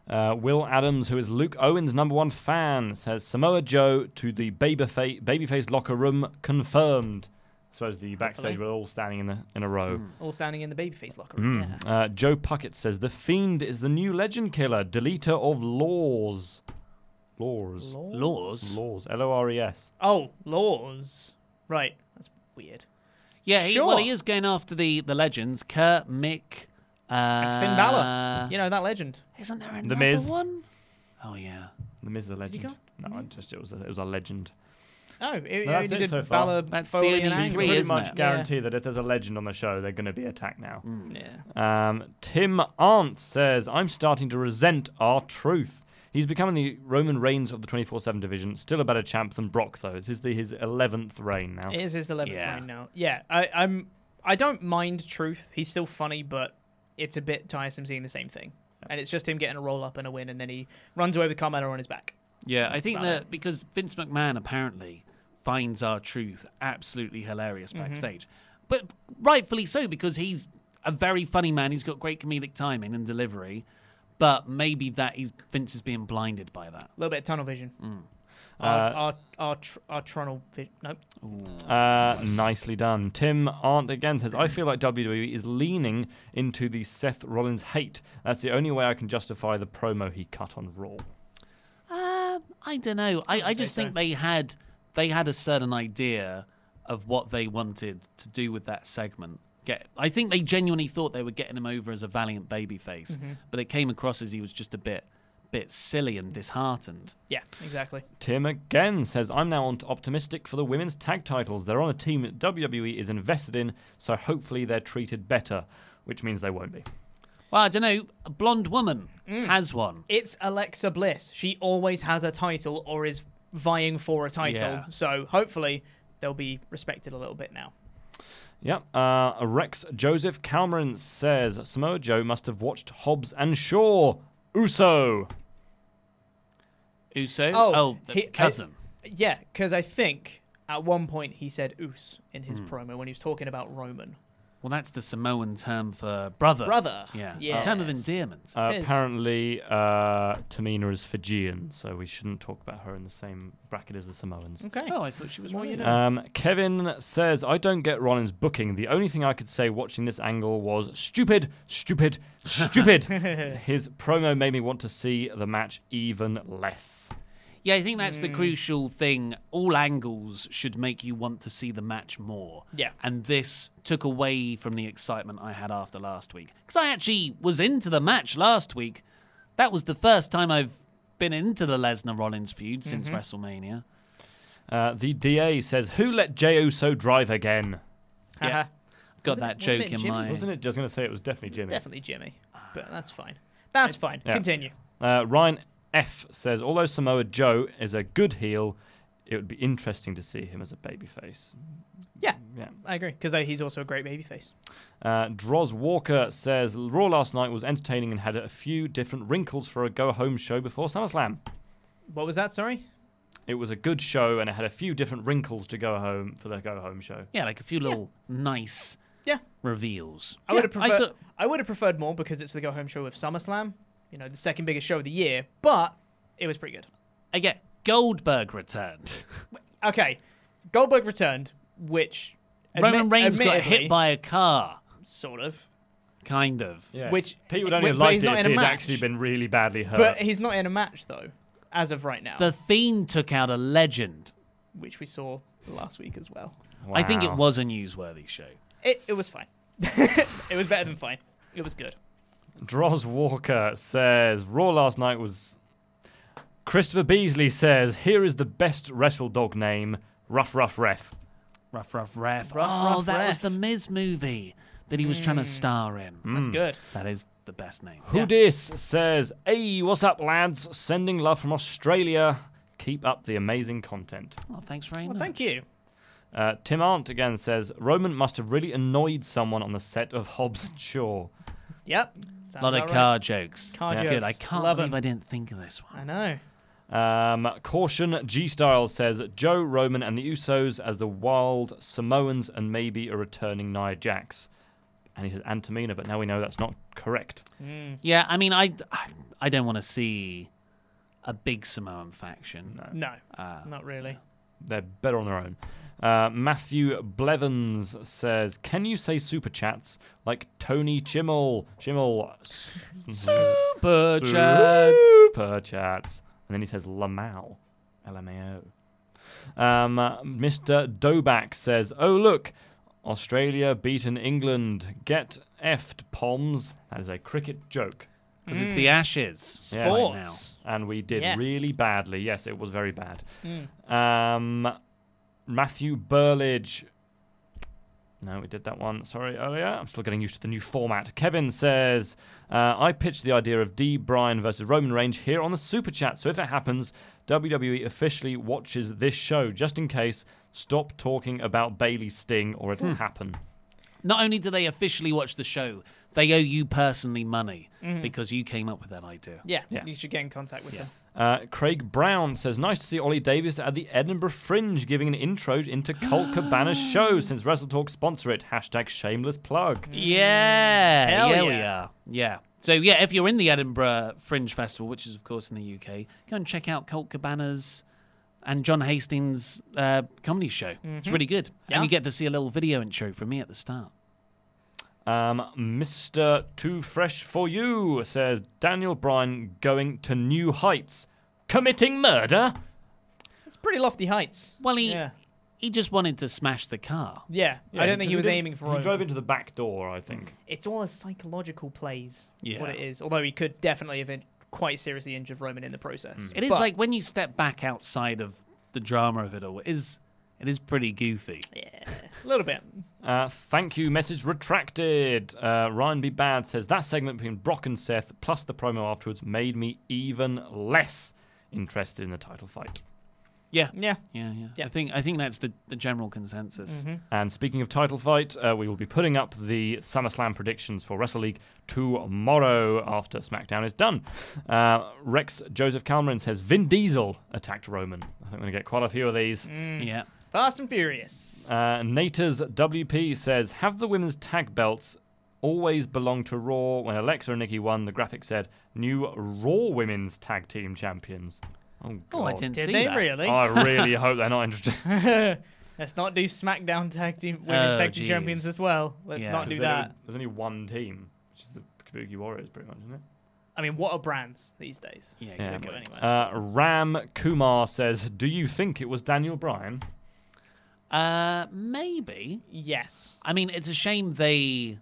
Uh, Will Adams, who is Luke Owen's number one fan, says Samoa Joe to the babyface, babyface locker room confirmed. I suppose the backstage Hopefully. were all standing in, the, in a row. All standing in the babyface locker room. Mm. Yeah. Uh, Joe Puckett says the Fiend is the new legend killer, deleter of laws. Laws. Laws? Laws. L O R E S. Oh, laws. Right. That's weird. Yeah, he, Sure. well, he is going after the, the legends. Kurt, Mick, uh, And Finn Balor. You know, that legend. Isn't there The another Miz. one? Oh, yeah. The Miz is a Did he legend. No, I just it was a, it was a legend. Oh, it, No, it that's only it did so far. Balor, That's the Foley, only and three, pretty isn't much it? guarantee that if there's a legend on the show, they're going to be attacked now. Yeah. Um, Tim Arndt says, I'm starting to resent R-Truth. He's becoming the Roman Reigns of the 24 7 division. Still a better champ than Brock, though. This is the, his 11th reign now. It is his 11th Yeah. reign now. Yeah, I, I'm. I don't mind Truth. He's still funny, but it's a bit tiresome seeing the same thing. And it's just him getting a roll up and a win, and then he runs away with Carmella on his back. Yeah, I think that because Vince McMahon apparently finds R-Truth absolutely hilarious Mm-hmm. backstage. But rightfully so, because he's a very funny man. He's got great comedic timing and delivery. but maybe that is Vince is being blinded by that. A little bit of tunnel vision. Mm. Our, Uh, our, our, tr- our tunnel vision. Nope. Uh, nicely done. Tim Arndt again says, I feel like WWE is leaning into the Seth Rollins hate. That's the only way I can justify the promo he cut on Raw. Um, I don't know. I, I say just so. think they had they had a certain idea of what they wanted to do with that segment. Get, I think they genuinely thought they were getting him over as a valiant babyface, Mhm. but it came across as he was just a bit, bit silly and disheartened. Yeah, exactly. Tim again says, I'm now on- optimistic for the women's tag titles. They're on a team that WWE is invested in, so hopefully they're treated better, which means they won't be. Well, I don't know. A blonde woman Mm. has one. It's Alexa Bliss. She always has a title or is vying for a title. Yeah. So hopefully they'll be respected a little bit now. Yep. Uh, Rex Joseph Calmerin says, Samoa Joe must have watched Hobbs and Shaw. Uso. Uso? Oh, the he- I- cousin. Yeah, because I think at one point he said "oos" in his Hmm. promo when he was talking about Roman. Well, that's the Samoan term for brother. Brother. Yeah. It's a term of endearment. Uh, apparently, uh, Tamina is Fijian, so we shouldn't talk about her in the same bracket as the Samoans. Okay. Oh, I thought she was More you know. Um, Kevin says, I don't get Rollins booking. The only thing I could say watching this angle was stupid, stupid, stupid. His promo made me want to see the match even less. Yeah, I think that's the Mm. crucial thing. All angles should make you want to see the match more. Yeah. And this took away from the excitement I had after last week. Because I actually was into the match last week. That was the first time I've been into the Lesnar Rollins feud since Mhm. WrestleMania. Uh, the DA says, Who let Jey Uso drive again? Yeah. I've got Wasn't that it- joke in Jimmy? my. Wasn't it? Just going to say it was definitely Jimmy. Definitely Jimmy, but that's fine. That's fine. Yeah. Continue. Uh, Ryan F says, although Samoa Joe is a good heel, it would be interesting to see him as a babyface. Yeah, Yeah. I agree because he's also a great babyface. Uh, Droz Walker says, Raw last night was entertaining and had a few different wrinkles for a go home show before SummerSlam. What was that? Sorry. It was a good show and it had a few different wrinkles to go home for the go home show. Yeah, like a few little nice Yeah. reveals. I would have Yeah, I preferred. I would have preferred more because it's the go home show with SummerSlam. You know, the second biggest show of the year, but it was pretty good. Uh, Again, Goldberg returned. Okay, Goldberg returned, which Roman Reigns got hit by a car. sort of. Kind of. Yeah. Which Pete would only have but liked he's it not if in a he'd match. actually been really badly hurt. But he's not in a match though, as of right now, The Fiend took out a legend. which we saw last week as well. I think it was a newsworthy show. It it was fine. it was better than fine. It was good. Droz Walker says, Raw last night was. Christopher Beasley says, Here is the best wrestle dog name, Rough Rough Ref. Rough, rough, ref. Rough, oh, Rough that was the Miz movie that he was trying to star in. That's Mm. good. That is the best name. Who dis says, Hey, what's up, lads? Sending love from Australia. Keep up the amazing content. Oh, thanks very Well, much. thank you. Uh, Tim Arndt again says, Roman must have really annoyed someone on the set of Hobbs and Shaw. Yep. A lot of car jokes. Car That's jokes. good. I can't Love believe 'em. I didn't think of this one. I know. Um, Caution G Styles says Joe, Roman, and the Usos as the wild Samoans and maybe a returning Nia Jax. And he says and Tamina, but now we know that's not correct. Mm. Yeah, I mean, I, I, I don't want to see a big Samoan faction. No, Uh, not really. They're better on their own. Uh, Matthew Blevins says, "Can you say super chats like Tony Chimel? Chimel Super chats. Super chats." And then he says Lamau, L-M-A-O. Um, uh, Mr. Doback says, "Oh look, Australia beaten England. Get effed, Poms." That is a cricket joke. Because it's the Ashes. Yes. And we did Yes. really badly. Yes, it was very bad. Mm. Um, Matthew Burlidge. No, we did that one. Sorry, earlier. I'm still getting used to the new format. Kevin says, uh, I pitched the idea of D. Bryan versus Roman Reigns here on the Super Chat. So if it happens, WWE officially watches this show. Just in case, stop talking about Bayley Sting or it'll Hmm. happen. Not only do they officially watch the show, they owe you personally money Mhm. because you came up with that idea. Yeah, Yeah. you should get in contact with them. Uh, Craig Brown says, Nice to see Ollie Davis at the Edinburgh Fringe giving an intro into Colt Cabana's show since Wrestle Talk sponsor it. Hashtag shameless plug. Yeah. Hell yeah, we yeah. are. Yeah. So yeah, if you're in the Edinburgh Fringe Festival, which is of course in the UK, go and check out Colt Cabana's and John Hastings' uh, comedy show. It's Mhm. really good, Yeah. and you get to see a little video intro from me at the start. Um, Mr. Too Fresh for You says Daniel Bryan going to new heights, committing murder. It's pretty lofty heights. Well, he yeah. he just wanted to smash the car. Yeah, I don't think he was aiming for He Roman. drove into the back door, I think. It's all a psychological plays. That's what it is. Although he could definitely have in- quite seriously injured Roman in the process. It is But- like when you step back outside of the drama of it all. It is it is pretty goofy. Yeah, a little bit. Uh, thank you, message retracted. Uh, Ryan B. Bad says that segment between Brock and Seth plus the promo afterwards made me even less interested in the title fight. Yeah, yeah, yeah, yeah. I think I think that's the, the general consensus. Mm-hmm. And speaking of title fight, uh, we will be putting up the SummerSlam predictions for Wrestle League tomorrow after SmackDown is done. Uh, Rex Joseph Cameron says Vin Diesel attacked Roman. I think we're going to get quite a few of these. Mm. Yeah. Fast and Furious. Uh, Naters WP says, Have the women's tag belts always belonged to Raw? When Alexa and Nikki won, the graphic said, New Raw women's tag team champions. Oh, Oh, I God. didn't Did see they that. really? I really hope they're not interested. Let's not do SmackDown tag team women's Oh, tag team jeez. champions as well. Let's Yeah. not do There's that. There's only one team, which is the Kabuki Warriors, pretty much, isn't it? I mean, what are brands these days? Yeah, Yeah. Could go anywhere. Uh, Ram Kumar says, "Do you think it was Daniel Bryan?" Uh, maybe. Yes. I mean, it's a shame they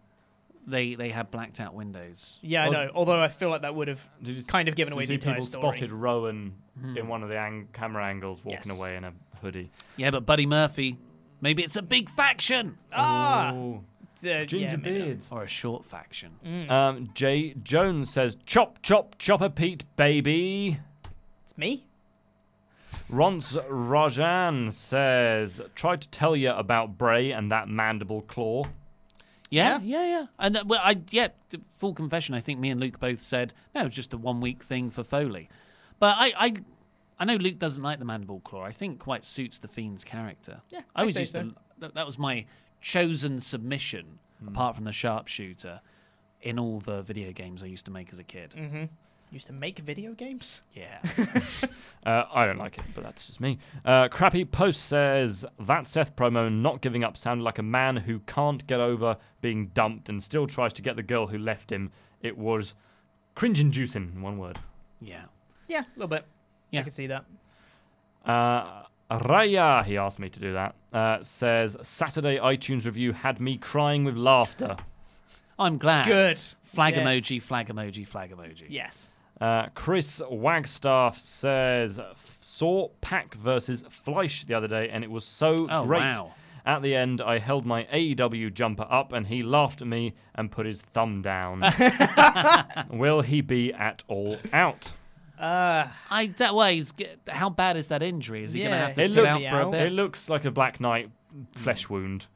they they had blacked out windows. Yeah, I Well- know. Although I feel like that would have Did you- kind of given did away you the see entire people story. spotted Rowan Hmm. in one of the ang- camera angles walking Yes. away in a hoodie. Yeah, but Buddy Murphy, maybe it's a big faction. Ah, Ooh. It's, uh, Ginger yeah, maybe not. beards. Or a short faction. Mm. Um, Jay Jones says, "Chop, chop, chopper Pete, baby." It's me. Ronce Rajan says, "Tried to tell you about Bray and that mandible claw." Yeah, yeah, yeah. And uh, well, I yeah, full confession. I think me and Luke both said no, it's just a one week thing for Foley. But I, I, I know Luke doesn't like the mandible claw. I think quite suits the fiend's character. Yeah, I always used so. to. That, that was my chosen submission, apart from the sharpshooter, in all the video games I used to make as a kid. Mm-hmm. Used to make video games. Yeah. Uh, I don't like it, but that's just me. Uh, Crappy Post says that Seth promo not giving up sounded like a man who can't get over being dumped and still tries to get the girl who left him. It was cringe-inducing, in one word. Yeah. Yeah, a little bit. Yeah. I can see that. Uh, Raya, he asked me to do that, uh, says Saturday iTunes review had me crying with laughter. I'm glad. Good. Flag Yes. emoji, flag emoji, flag emoji. Yes. Uh, Chris Wagstaff says saw PAC versus Fleisch the other day, and it was so Oh, great. wow. At the end, I held my AEW jumper up, and he laughed at me and put his thumb down. Will he be at all out? Uh, I that way. He's, g- how bad is that injury? Is he going to have to It sit looks, out for a bit? it looks like a Black Knight flesh wound,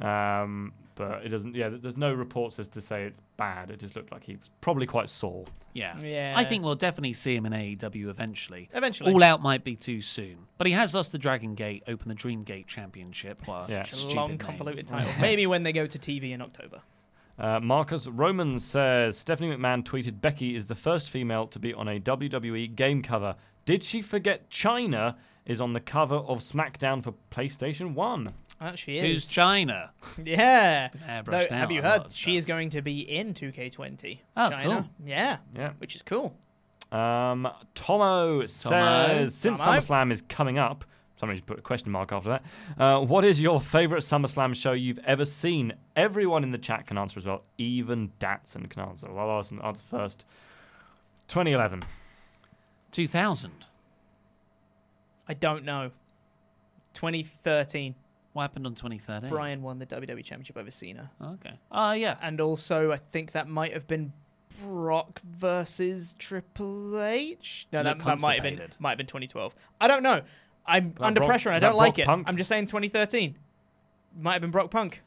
um, but it doesn't. Yeah, there's no reports as to say it's bad. It just looked like he was probably quite sore. Yeah. Yeah. I think we'll definitely see him in AEW eventually. Eventually. All Out might be too soon. But he has lost the Dragon Gate, Open the Dream Gate Championship. Wow, Yeah. Such a long, name. convoluted title. Maybe when they go to TV in October. Uh, Marcus Roman says Stephanie McMahon tweeted Becky is the first female to be on a WWE game cover. Did she forget Chyna is on the cover of SmackDown for PlayStation 1? Uh, she is. Who's Chyna? Yeah. Airbrushed Though, out have you heard? She is going to be in 2K20. Oh, Chyna. cool. Yeah. Yeah. Which is cool. Um, Tomo says since Tomo. SummerSlam is coming up, somebody's put a question mark after that. Uh, what is your favorite SummerSlam show you've ever seen? Everyone in the chat can answer as well. Even Datsun can answer. Well, I'll answer answer first. 2011. 2000. I don't know. 2013. What happened on 2013? Bryan won the WWE Championship over Cena. Okay. Oh, yeah. And also, I think that might have been Brock versus Triple H. No, that, that might have been might have been 2012. I don't know. I'm that under Brock- pressure and I don't like Brock it. Punk? I'm just saying 2013. Might have been Brock Punk.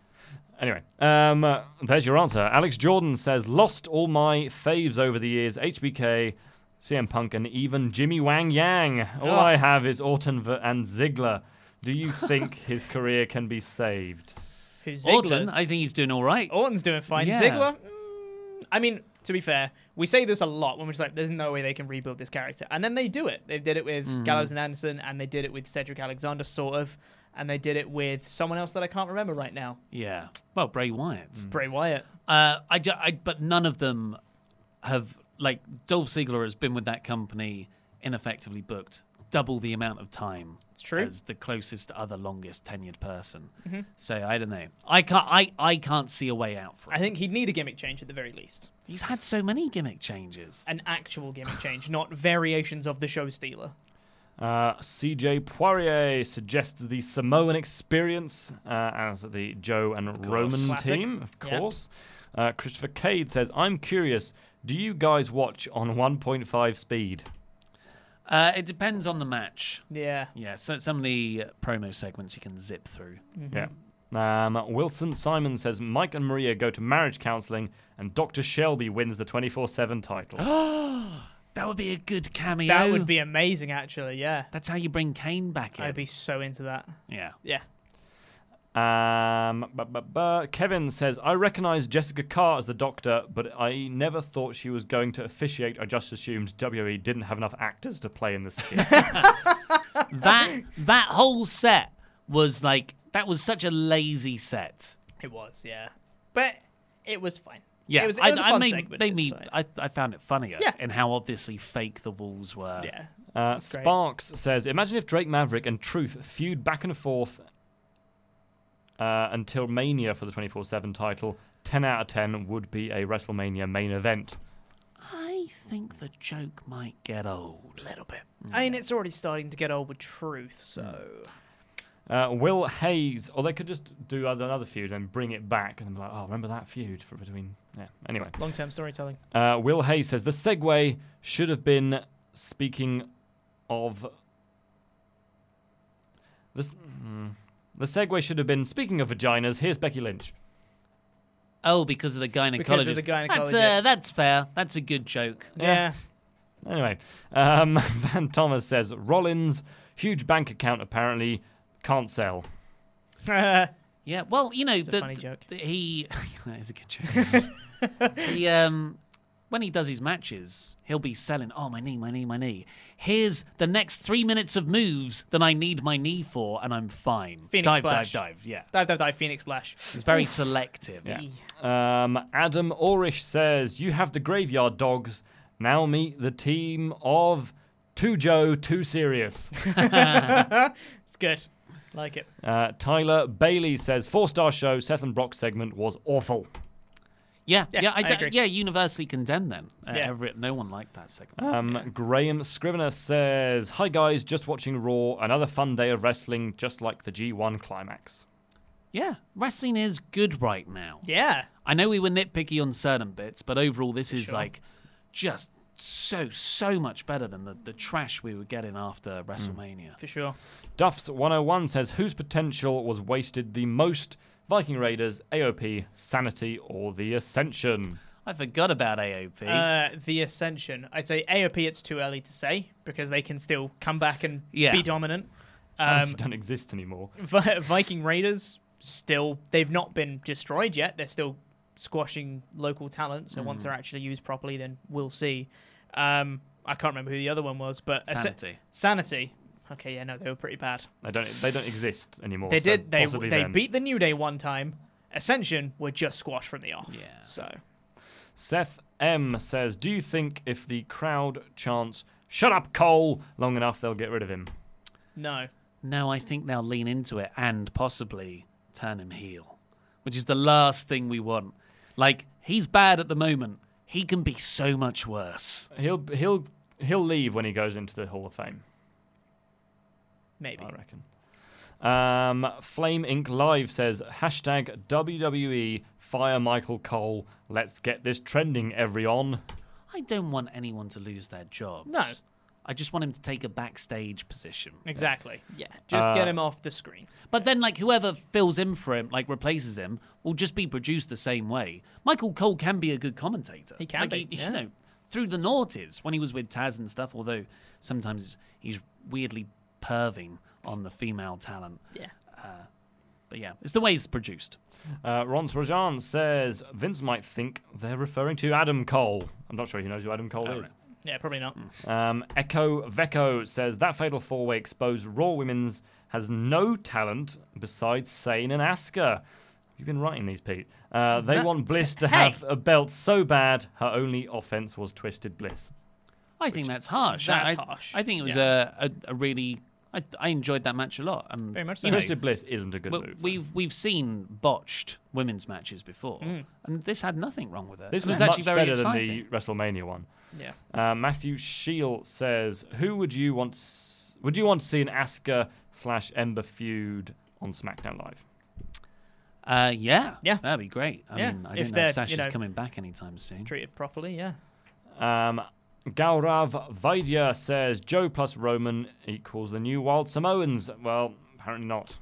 Anyway, um, uh, there's your answer. Alex Jordan says, Lost all my faves over the years HBK, CM Punk, and even Jimmy Wang Yang. All Ugh. I have is Orton and Ziggler. Do you think his career can be saved? Who's Orton, I think he's doing all right. Orton's doing fine. Yeah. Ziggler, mm, I mean, to be fair, we say this a lot when we're just like, there's no way they can rebuild this character. And then they do it. They did it with Mhm. Gallows and Anderson, and they did it with Cedric Alexander, sort of. And they did it with someone else that I can't remember right now. Yeah. Well, Bray Wyatt. Bray Wyatt. Uh, I, ju- I, but none of them have like Dolph Ziggler has been with that company ineffectively booked double the amount of time. It's true. As the closest other longest tenured person. Mhm. So I don't know. I can't. I, I can't see a way out for. I think he'd need a gimmick change at the very least. He's had so many gimmick changes. An actual gimmick change, not variations of the show stealer. Uh, CJ Poirier suggests the Samoan experience uh, as the Joe and. Roman Classic. team, of Yep. course. Uh, Christopher Cade says, I'm curious, do you guys watch on 1.5 speed? Uh, it depends on the match. Yeah. Yeah. So some of the uh, promo segments you can zip through. Yeah. Um, Wilson Simon says, Mike and Maria go to marriage counseling and Dr. Shelby wins the 24 7 title. that would be a good cameo. That would be amazing, actually. Yeah. That's how you bring Kane back in. I'd be so into that. Yeah. Yeah. Um, bu- bu- bu- Kevin says, I recognize Jessica Carr as the doctor, but I never thought she was going to officiate. I just assumed WWE didn't have enough actors to play in the skit. that that whole set was like that was such a lazy set. It was, yeah. But it was fine. Yeah, It was, it I, was a I fun made, segment. made me. fine. I, I found it funnier Yeah. in how obviously fake the walls were. Yeah. Uh, Sparks says, Imagine if Drake Maverick and Truth feud back and forth uh, until Mania for the 24 7 title. 10 out of 10 would be a WrestleMania main event. I think the joke might get old. A little bit. I mean, it's already starting to get old with truth, so. Uh, Will Hayes, or they could just do other- another feud and bring it back and be like, oh, remember that feud for between. Yeah, anyway. Long term storytelling. Uh, Will Hayes says the segue should have been speaking of. This, hmm. The segue should have been speaking of vaginas. Here's Becky Lynch. Oh, because of the gynecologist. Because of the That's, gynecologist. uh, that's fair. That's a good joke. Yeah. Anyway, um, Van Thomas says Rollins huge bank account apparently can't sell. Yeah, well, you know, It's a the, funny joke. the- he that is a good joke. he um when he does his matches, he'll be selling, oh my knee, my knee, my knee. Here's the next three minutes of moves that I need my knee for, and I'm fine. Phoenix dive, Splash. dive, dive. Yeah, Dive, dive, dive, Phoenix Splash. it's very Oof. selective. Yeah. Um, Adam Orish says you have the graveyard dogs. Now meet the team of Too Joe, Too Serious. it's good. Like it. Uh, Tyler Bailey says four star show. Seth and Brock segment was awful. Yeah, Yeah, yeah, I d- agree. yeah. Universally condemned. Then, uh, Yeah. every- no one liked that segment. Um, Graham Scrivener says, Hi guys, just watching Raw. Another fun day of wrestling, just like the G1 climax. Yeah, wrestling is good right now. Yeah. I know we were nitpicky on certain bits, but overall, this is sure. like just so so much better than the, the trash we were getting after WrestleMania. For sure. Duffs 101 says, Whose potential was wasted the most? Viking Raiders, AOP, Sanity, or The Ascension? I forgot about AOP. Uh, the Ascension. I'd say AOP. It's too early to say because they can still come back and Yeah. be dominant. Sanity Um, don't exist anymore. Viking Raiders still they've not been destroyed yet. They're still squashing local talent. So once Mm. they're actually used properly, then we'll see. Um, I can't remember who the other one was, but Asc- Sanity. Sanity. Okay, yeah, no, they were pretty bad. They don't. They don't exist anymore. They so did. they they them. beat the New Day one time. Ascension were just squashed from the off. Yeah. So Seth M says, "Do you think if the crowd chants "Shut up, Cole" long enough, they'll get rid of him?" no. No, I think they'll lean into it and possibly turn him heel, which is the last thing we want. Like he's bad at the moment. He can be so much worse. He'll he'll he'll leave when he goes into the Hall of Fame. Maybe. I reckon. Um, Flame Inc. Live says hashtag WWE fire Michael Cole. Let's get this trending, everyone. I don't want anyone to lose their jobs. No. I just want him to take a backstage position. Exactly. Yeah. Just Uh, get him off the screen. But then, like, whoever fills in for him, like, replaces him, will just be produced the same way. Michael Cole can be a good commentator. He can like, be, He, yeah. You know, through the noughties, when he was with Taz and stuff, although sometimes he's weirdly perving on the female talent. Yeah. Uh, But yeah, it's the way it's produced. Uh, Ron Rajan says Vince might think they're referring to Adam Cole. I'm not sure he knows who Adam Cole is. Yeah, probably not. Um, Echo Vecco says that fatal four way exposed Raw Women's has no talent besides Sane and Asuka. You've been writing these, Pete. Uh, they That- want Bliss to Hey! have a belt so bad her only offense was Twisted Bliss. I think that's harsh. That's I, harsh. I think it was a, a, a really. I, I enjoyed that match a lot. And Very much so. you know, Twisted Bliss isn't a good well, move. We've we've seen botched women's matches before, Mm. and this had nothing wrong with it. This And was it was actually much very better exciting. than the WrestleMania one. Yeah. Uh, Matthew Shield says, "Who would you want? S- would you want to see an Asuka slash Ember feud on SmackDown Live?" Uh, yeah, Yeah. that'd be great. I Yeah, mean, I if don't know they're, if you Sasha's know, coming back anytime soon. Treated properly, yeah. Um, Gaurav Vaidya says Joe plus Roman equals the new Wild Samoans. Well, apparently not.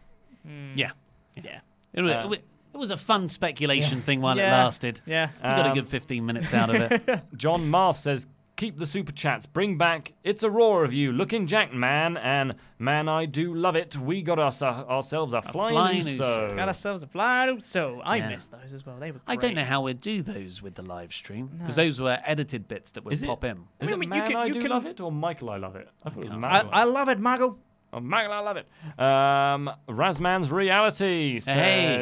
Yeah, yeah. It was, Uh, it was a fun speculation thing while it lasted. Yeah. we got a Um, good 15 minutes out of it. John Marth says, "Keep the super chats. Bring back. It's a Roar of you, looking Jack man, and man, I do love it. We got us uh, ourselves a, flying, flying Uso. Got ourselves a flying so I Yeah. missed those as well. They were I don't know how we'd do those with the live stream because No. those were edited bits that would Is it- pop in. Is I it mean, you man can- I you do can- love it or Michael I love it? I thought it was I, I love it, Muggle. Oh, Michael, I love it. Um, Razman's reality Hey.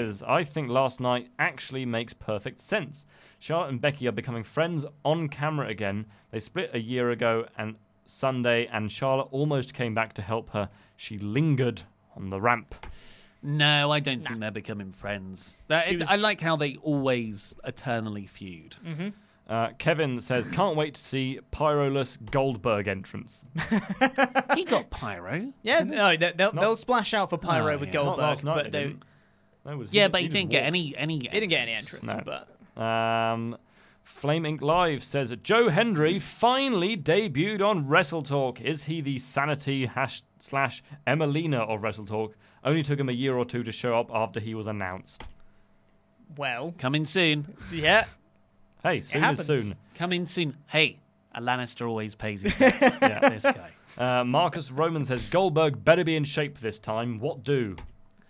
says, I think last night actually makes perfect sense. Charlotte and Becky are becoming friends on camera again. They split a year ago and Sunday, and Charlotte almost came back to help her. She lingered on the ramp. No, I don't think they're becoming friends. That- it- was- I like how they always eternally feud. Mm-hmm. Uh, Kevin says, can't wait to see Pyrolus Goldberg entrance. he got pyro. Yeah, no, they, they'll, they'll splash out for Pyro Oh, with yeah. Not Goldberg, last night, but they they, didn't. That was, Yeah, but he, just didn't get walked. any any. he didn't get any entrance. entrance. No. But Um, Flame Inc. Live says Joe Hendry finally debuted on Wrestle Talk. Is he the sanity hash slash Emmalina of Wrestle Talk? Only took him a year or two to show up after he was announced. well, Coming soon. yeah, Hey, soon is happens. soon. Coming soon. Hey, a Lannister always pays his debts. yeah, this guy. Uh, Marcus Roman says Goldberg better be in shape this time. What do?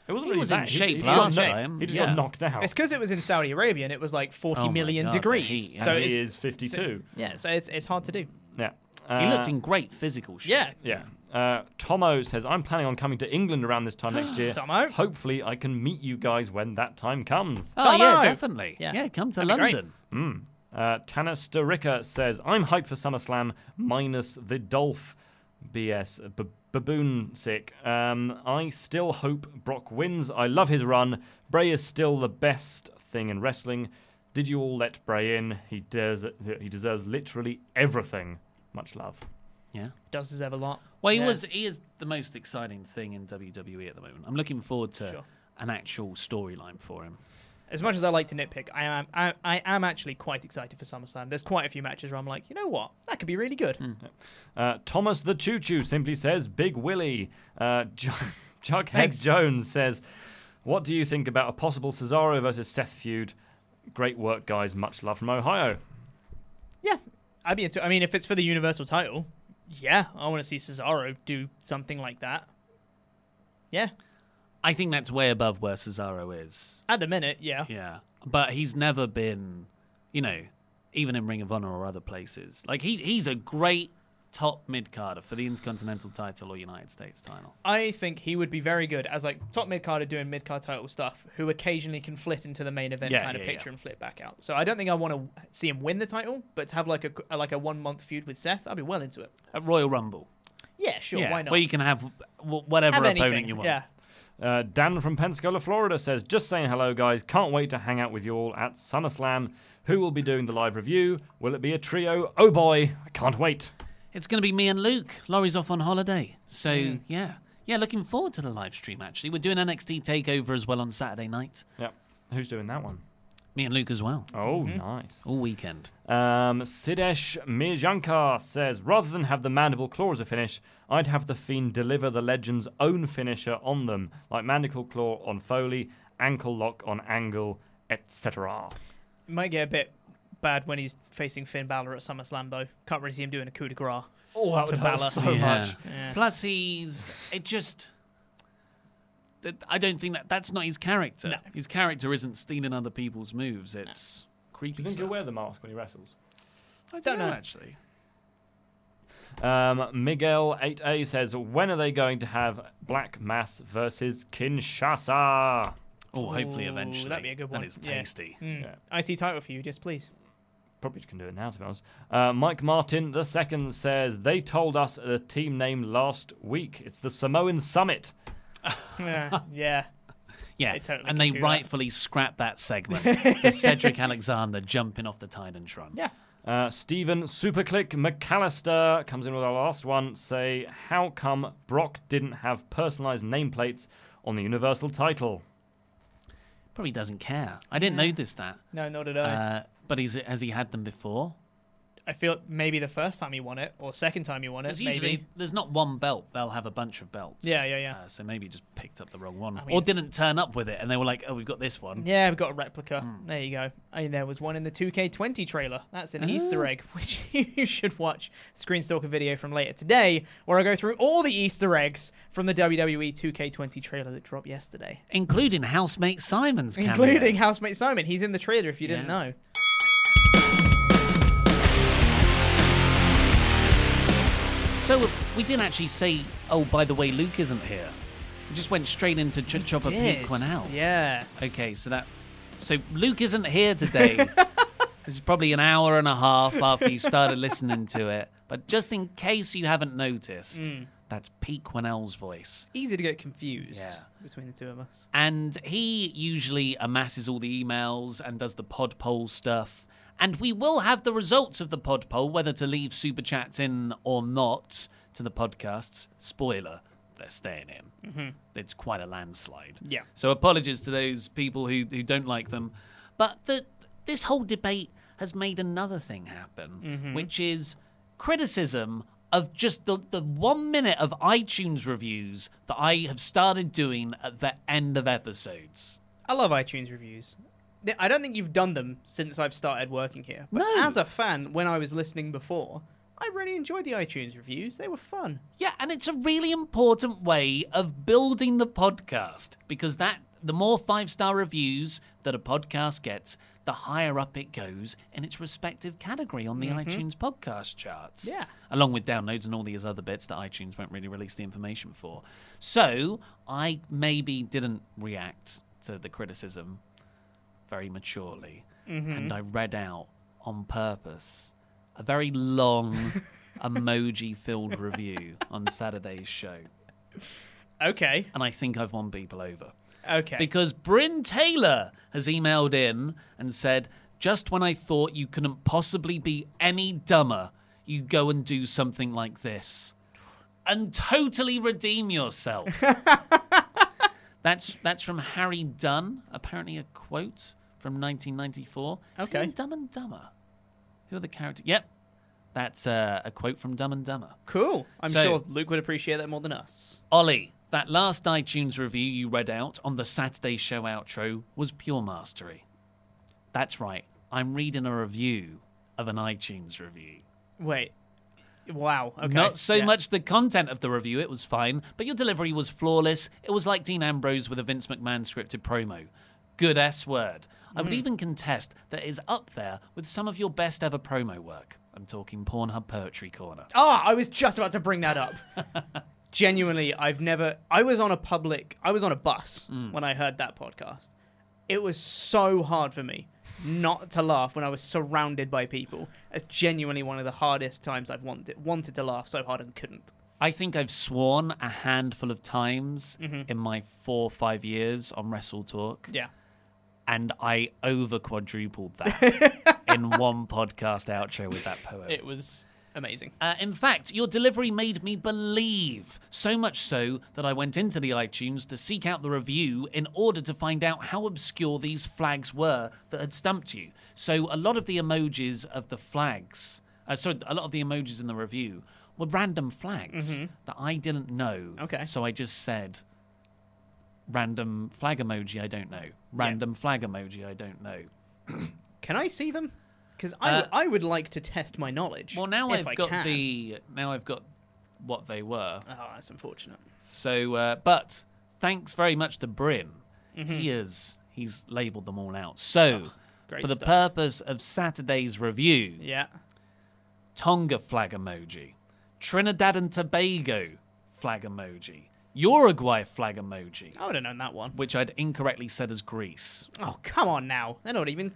It wasn't He really was in shape he, got last knocked- time, He just yeah. got knocked out. it's because it was in Saudi Arabia and it was like forty Oh my million God, degrees. heat, yeah. So he is 52. yeah, so it's it's hard to do. Yeah. He Uh, looked in great physical shape. Yeah, Yeah. Uh, Tomo says, I'm planning on coming to England around this time next year. Tomo. Hopefully, I can meet you guys when that time comes. Oh yeah, definitely. Yeah. Yeah, come to That'd. London. Mm. Uh, Tanner Sturicka says, I'm hyped for SummerSlam minus the Dolph BS. B- baboon sick. Um, I still hope Brock wins. I love his run. Bray is still the best thing in wrestling. Did you all let Bray in? He, des- he deserves literally everything. Much love. Yeah. Does deserve a lot. Well, he Yeah. was. He is the most exciting thing in WWE at the moment. I'm looking forward to Sure. an actual storyline for him. As much as I like to nitpick, I am I, I am actually quite excited for SummerSlam. There's quite a few matches where I'm like, you know what, that could be really good. Uh, Thomas the Choo Choo simply says, Big Willie. Uh, J- Jughead Thanks. Jones says, What do you think about a possible Cesaro versus Seth feud? Great work, guys. Much love from Ohio. Yeah, I'd be into. I mean, if it's for the Universal title, yeah, I want to see Cesaro do something like that. Yeah, I think that's way above where Cesaro is. at the minute, yeah. Yeah, but he's never been, you know, even in Ring of Honor or other places. Like he he's a great top mid carder for the Intercontinental title or United States title. I think he would be very good as like top mid carder doing mid card title stuff, who occasionally can flit into the main event Yeah, kind of picture yeah. and flip back out. So I don't think I want to see him win the title, but to have like a like a one month feud with Seth, I'd be well into it. At Royal Rumble. Yeah, sure, yeah, why not? Where you can have whatever have opponent anything, you want. Yeah, Uh, Dan from Pensacola, Florida says, Just saying hello, guys. Can't wait to hang out with you all at SummerSlam. Who will be doing the live review? Will it be a trio? Oh boy, I can't wait. It's going to be me and Luke. Laurie's off on holiday. So, Mm. yeah. Yeah, looking forward to the live stream, actually. We're doing NXT TakeOver as well on Saturday night. Yep. Who's doing that one? Me and Luke as well. Oh, nice. All weekend. Um, Sidesh Mirjankar says, rather than have the mandible claw as a finish, I'd have the Fiend deliver the Legend's own finisher on them, like mandible claw on Foley, ankle lock on Angle, etc. might get a bit bad when he's facing Finn Balor at SummerSlam though. Can't really see him doing a coup de grace. Oh, that to would hurt Balor. so Yeah. much. Yeah. Plus, he's. It just. That- I don't think that that's not his character. His character isn't stealing other people's moves. It's Do creepy you think stuff. he'll wear the mask when he wrestles? I don't know actually. Um, Miguel 8A says, when are they going to have Black Mass versus Kinshasa? Oh, hopefully Ooh, eventually. That'd be a good one. That is Yeah. tasty. Mm. Yeah. IC title for you, yes, please. Probably can do it now, to be honest. Uh, Mike Martin the second says, they told us the team name last week. It's the Samoan Summit. yeah. yeah. Yeah, They totally and they do that. rightfully scrapped that segment for Cedric Alexander jumping off the Titantron. Yeah. Uh, Stephen Superclick McAllister comes in with our last one. Say, how come Brock didn't have personalized nameplates on the Universal title? Probably doesn't care. I didn't notice that. No, not at all. Uh, but he's, has he had them before? I feel maybe the first time he won it, or second time he won it. Because Maybe. usually there's not one belt; they'll have a bunch of belts. Yeah, yeah, yeah. Uh, so maybe he just picked up the wrong one, I mean- or didn't turn up with it, and they were like, "Oh, we've got this one." Yeah, we've got a replica. Hmm. There you go. And there was one in the 2K20 trailer. That's an Easter Ah. egg, which you should watch. Screenstalker video from later today, where I go through all the Easter eggs from the WWE 2K20 trailer that dropped yesterday, including housemate Simon's cameo. including housemate Simon. He's in the trailer. If you didn't know. So we didn't actually say, "Oh, by the way, Luke isn't here." We just went straight into Ch- Chopper did. Pete Quinnell. Yeah. Okay, so that so Luke isn't here today. this is probably an hour and a half after you started listening to it, but just in case you haven't noticed, Mm. that's Pete Quinnell's voice. Easy to get confused Yeah. between the two of us. And he usually amasses all the emails and does the pod poll stuff. And we will have the results of the pod poll, whether to leave super chats in or not to the podcasts. Spoiler, they're staying in. Mhm. It's quite a landslide. Yeah. So apologies to those people who, who don't like them. But the, this whole debate has made another thing happen, Mhm. which is criticism of just the, the one minute of iTunes reviews that I have started doing at the end of episodes. I love iTunes reviews. I don't think you've done them since I've started working here. But No. as a fan, when I was listening before, I really enjoyed the iTunes reviews. They were fun. Yeah, and it's a really important way of building the podcast because that the more five star reviews that a podcast gets, the higher up it goes in its respective category on the Mhm. iTunes podcast charts. Yeah. Along with downloads and all these other bits that iTunes won't really release the information for. So I maybe didn't react to the criticism very maturely. Mhm. And I read out on purpose a very long emoji filled review on Saturday's show. Okay. And I think I've won people over. Okay. Because Bryn Taylor has emailed in and said, just when I thought you couldn't possibly be any dumber, you go and do something like this. And totally redeem yourself. that's that's from Harry Dunn, apparently a quote from 1994. Is he Okay. Dumb and Dumber. Who are the characters? Yep. That's uh, a quote from Dumb and Dumber. Cool. I'm So- sure Luke would appreciate that more than us. Ollie, that last iTunes review you read out on the Saturday show outro was pure mastery. That's right. I'm reading a review of an iTunes review. Wait. Wow. Okay. Not so yeah. much the content of the review, it was fine, but your delivery was flawless. It was like Dean Ambrose with a Vince McMahon scripted promo. Good S word. I would Mm. even contest that it is up there with some of your best ever promo work. I'm talking Pornhub Poetry Corner. Ah, I was just about to bring that up. Genuinely, I've never. I was on a public. I was on a bus Mm. when I heard that podcast. It was so hard for me not to laugh when I was surrounded by people. It's genuinely one of the hardest times I've wanted wanted to laugh so hard and couldn't. I think I've sworn a handful of times Mhm. in my four or five years on Wrestle Talk. Yeah. And I over quadrupled that in one podcast outro with that poem. It was amazing. Uh, in fact, your delivery made me believe. So much so that I went into the iTunes to seek out the review in order to find out how obscure these flags were that had stumped you. So a lot of the emojis of the flags, uh, sorry, a lot of the emojis in the review were random flags Mhm. that I didn't know. Okay. So I just said, random flag emoji, I don't know. Random flag emoji, I don't know. Can I see them? Because I, Uh, I would like to test my knowledge. Well, now I've I got can. the now I've got what they were. Oh, that's unfortunate. So, uh, but thanks very much to Bryn. Mhm. He is he's labelled them all out. So, great for the stuff. purpose of Saturday's review, Yeah. Tonga flag emoji, Trinidad and Tobago flag emoji, Uruguay flag emoji, I would have known that one. which I'd incorrectly said as Greece. Oh, come on now. They're not even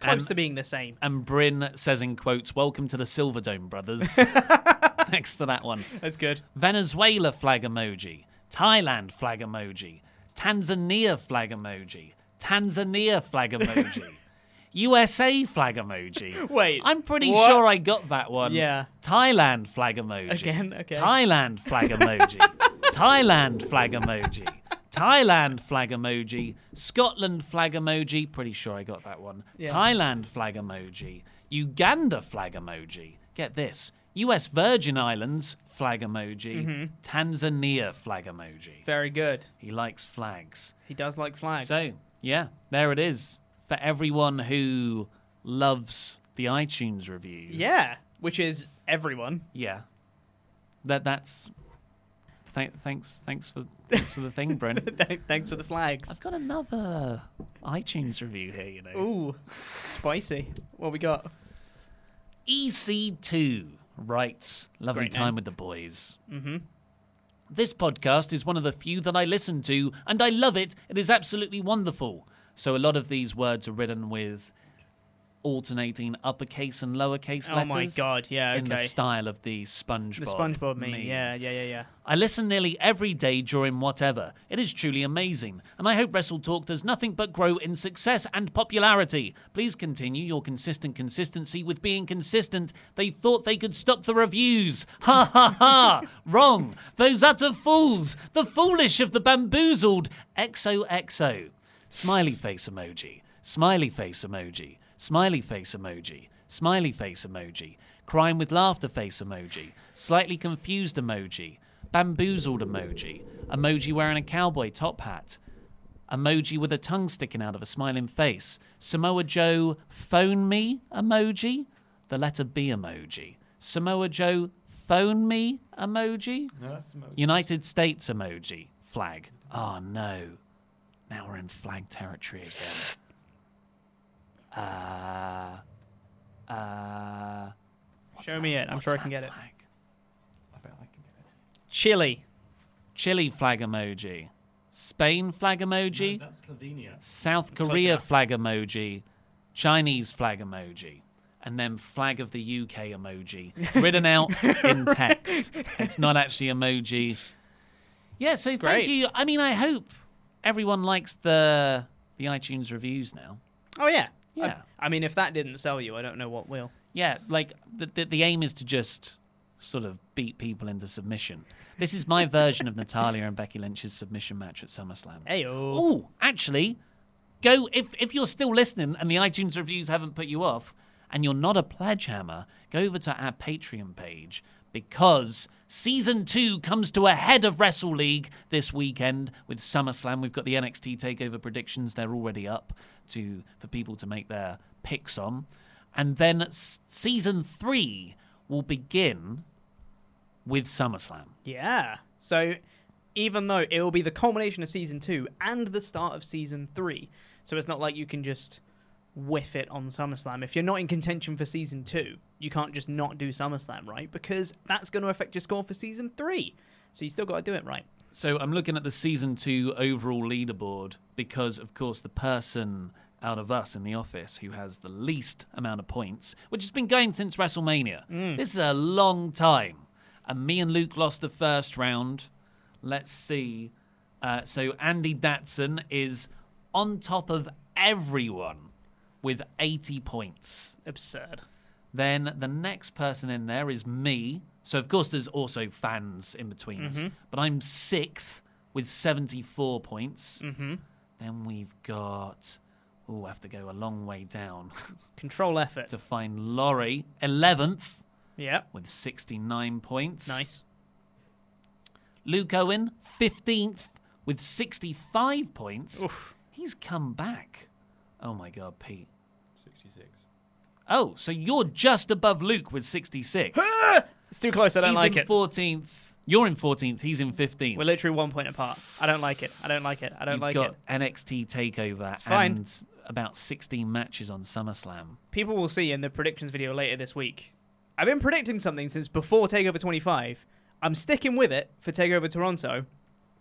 close Um, to being the same. And Bryn says in quotes, "Welcome to the Silver Dome, brothers." Next to that one, That's good. Venezuela flag emoji, Thailand flag emoji, Tanzania flag emoji, Tanzania flag emoji, USA flag emoji. Wait, I'm pretty what? sure I got that one. Yeah. Thailand flag emoji. Again, okay. Thailand flag emoji. Thailand flag emoji. Thailand flag emoji. Scotland flag emoji. Pretty sure I got that one. Yeah. Thailand flag emoji. Uganda flag emoji. Get this. US Virgin Islands flag emoji. Mhm. Tanzania flag emoji. Very good. He likes flags. He does like flags. So, yeah, there it is. For everyone who loves the iTunes reviews. yeah, which is everyone. Yeah. That that's th- thanks thanks for thanks for the thing, Brent. Thanks for the flags. I've got another iTunes review here, you know. Ooh, spicy. What we got? EC2 writes, lovely Great time name. with the boys. Mm-hmm. This podcast is one of the few that I listen to, and I love it. It is absolutely wonderful. So a lot of these words are written with alternating uppercase and lowercase oh letters. Oh letters. my God, yeah, okay. In the style of the SpongeBob. The SpongeBob meme. Yeah, yeah, yeah, yeah. I listen nearly every day during whatever. It is truly amazing, and I hope Wrestle Talk does nothing but grow in success and popularity. Please continue your consistent consistency with being consistent. They thought they could stop the reviews. Ha ha ha! Wrong. Those utter fools. The foolish of the bamboozled. XOXO. Smiley face emoji. Smiley face emoji. Smiley face emoji. Smiley face emoji. Crying with laughter face emoji. Slightly confused emoji. Bamboozled emoji. Emoji wearing a cowboy top hat. Emoji with a tongue sticking out of a smiling face. Samoa Joe phone me emoji. The letter B emoji. Samoa Joe phone me emoji. No, emoji. United States emoji. Flag. Oh no. Now we're in flag territory again. Uh. Uh. Show me it. I'm what's sure I can get it. flag? I bet I can get it. Chile. Chile flag emoji. Spain flag emoji. No, that's Slovenia. South Korea flag emoji. Chinese flag emoji. And then flag of the UK emoji. Written out in text. It's not actually emoji. Yeah, so thank you. I mean, I hope everyone likes the the iTunes reviews now. Oh yeah. Yeah. I, I mean, if that didn't sell you, I don't know what will. Yeah, like the, the the aim is to just sort of beat people into submission. This is my version of Natalya and Becky Lynch's submission match at SummerSlam. Hey Oh, actually, go if if you're still listening and the iTunes reviews haven't put you off, and you're not a pledge hammer, go over to our Patreon page because season two comes to a head of Wrestle League this weekend with SummerSlam. We've got the NXT Takeover predictions; they're already up to for people to make their picks on, and then season three will begin with SummerSlam. Yeah. So even though it will be the culmination of season two and the start of season three, so it's not like you can just whiff it on SummerSlam. If you're not in contention for season two, you can't just not do SummerSlam, right? Because that's going to affect your score for season three. So you still got to do it right. So I'm looking at the season two overall leaderboard because, of course, the person out of us in the office who has the least amount of points, which has been going since WrestleMania. Mm. This is a long time. And me and Luke lost the first round. Let's see. Uh, so Andy Datson is on top of everyone with 80 points. Absurd. Then the next person in there is me. So of course there's also fans in between us. Mhm. But I'm sixth with 74 points. Mm-hmm. Then we've got oh, I have to go a long way down Control effort. to find Laurie, 11th Yeah. with 69 points. Nice. Luke Owen, 15th with 65 points. Oof. He's come back. Oh my god, Pete. 66. Oh, so you're just above Luke with 66. It's too close. I don't He's like in it. 14th You're in 14th. He's in 15th. We're literally one point apart. I don't like it. I don't like it. I don't like it. You've like got it. NXT Takeover It's fine. and about 16 matches on SummerSlam. People will see in the predictions video later this week. I've been predicting something since before Takeover 25. I'm sticking with it for Takeover Toronto,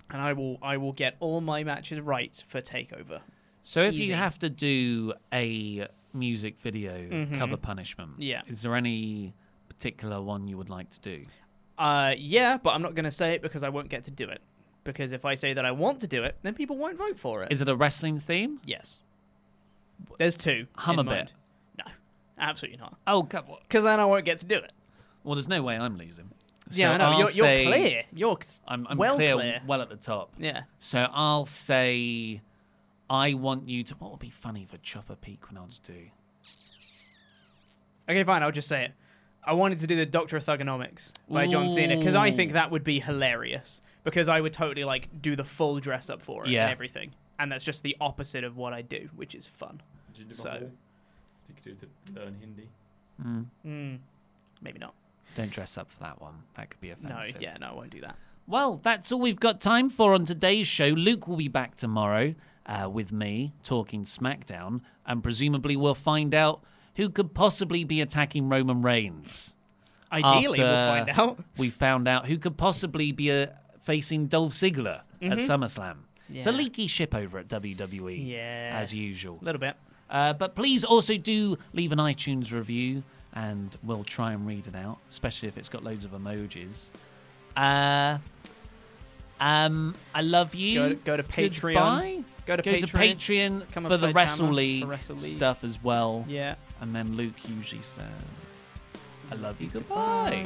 and I will I will get all my matches right for Takeover. So if Easy. you have to do a music video Mhm. cover punishment, Yeah. is there any particular one you would like to do? Uh, yeah, but I'm not going to say it because I won't get to do it. Because if I say that I want to do it, then people won't vote for it. Is it a wrestling theme? Yes. There's two. Hum a bit. No, absolutely not. Oh, come on. Because then I won't get to do it. Well, there's no way I'm losing. Yeah, I know. You're- you're clear. You're I'm, I'm well clear, clear. well at the top. Yeah. So I'll say, I want you to. What would be funny for Chopper Peak when I was do? Okay, fine. I'll just say it. I wanted to do the Doctor of Thugonomics by John Cena because I think that would be hilarious. Because I would totally like do the full dress up for it Yeah. and everything, and that's just the opposite of what I do, which is fun. So, did You do to learn Hindi. Mm. mm, maybe not. Don't dress up for that one. That could be offensive. No, offensive. yeah, no, I won't do that. Well, that's all we've got time for on today's show. Luke will be back tomorrow uh, with me talking SmackDown, and presumably we'll find out who could possibly be attacking Roman Reigns. Ideally, we'll find out. We found out who could possibly be uh, facing Dolph Ziggler at Mhm. SummerSlam. It's a leaky ship over at WWE, Yeah. as usual. A little bit. Uh, but please also do leave an iTunes review, and we'll try and read it out, especially if it's got loads of emojis. Uh, um, I love you. Go to- go to Patreon. Goodbye. Go to go Patreon. to Patreon Become a for the Wrestle hammer League Wrestle League. stuff as well. Yeah. And then Luke usually says, "I love you. Goodbye."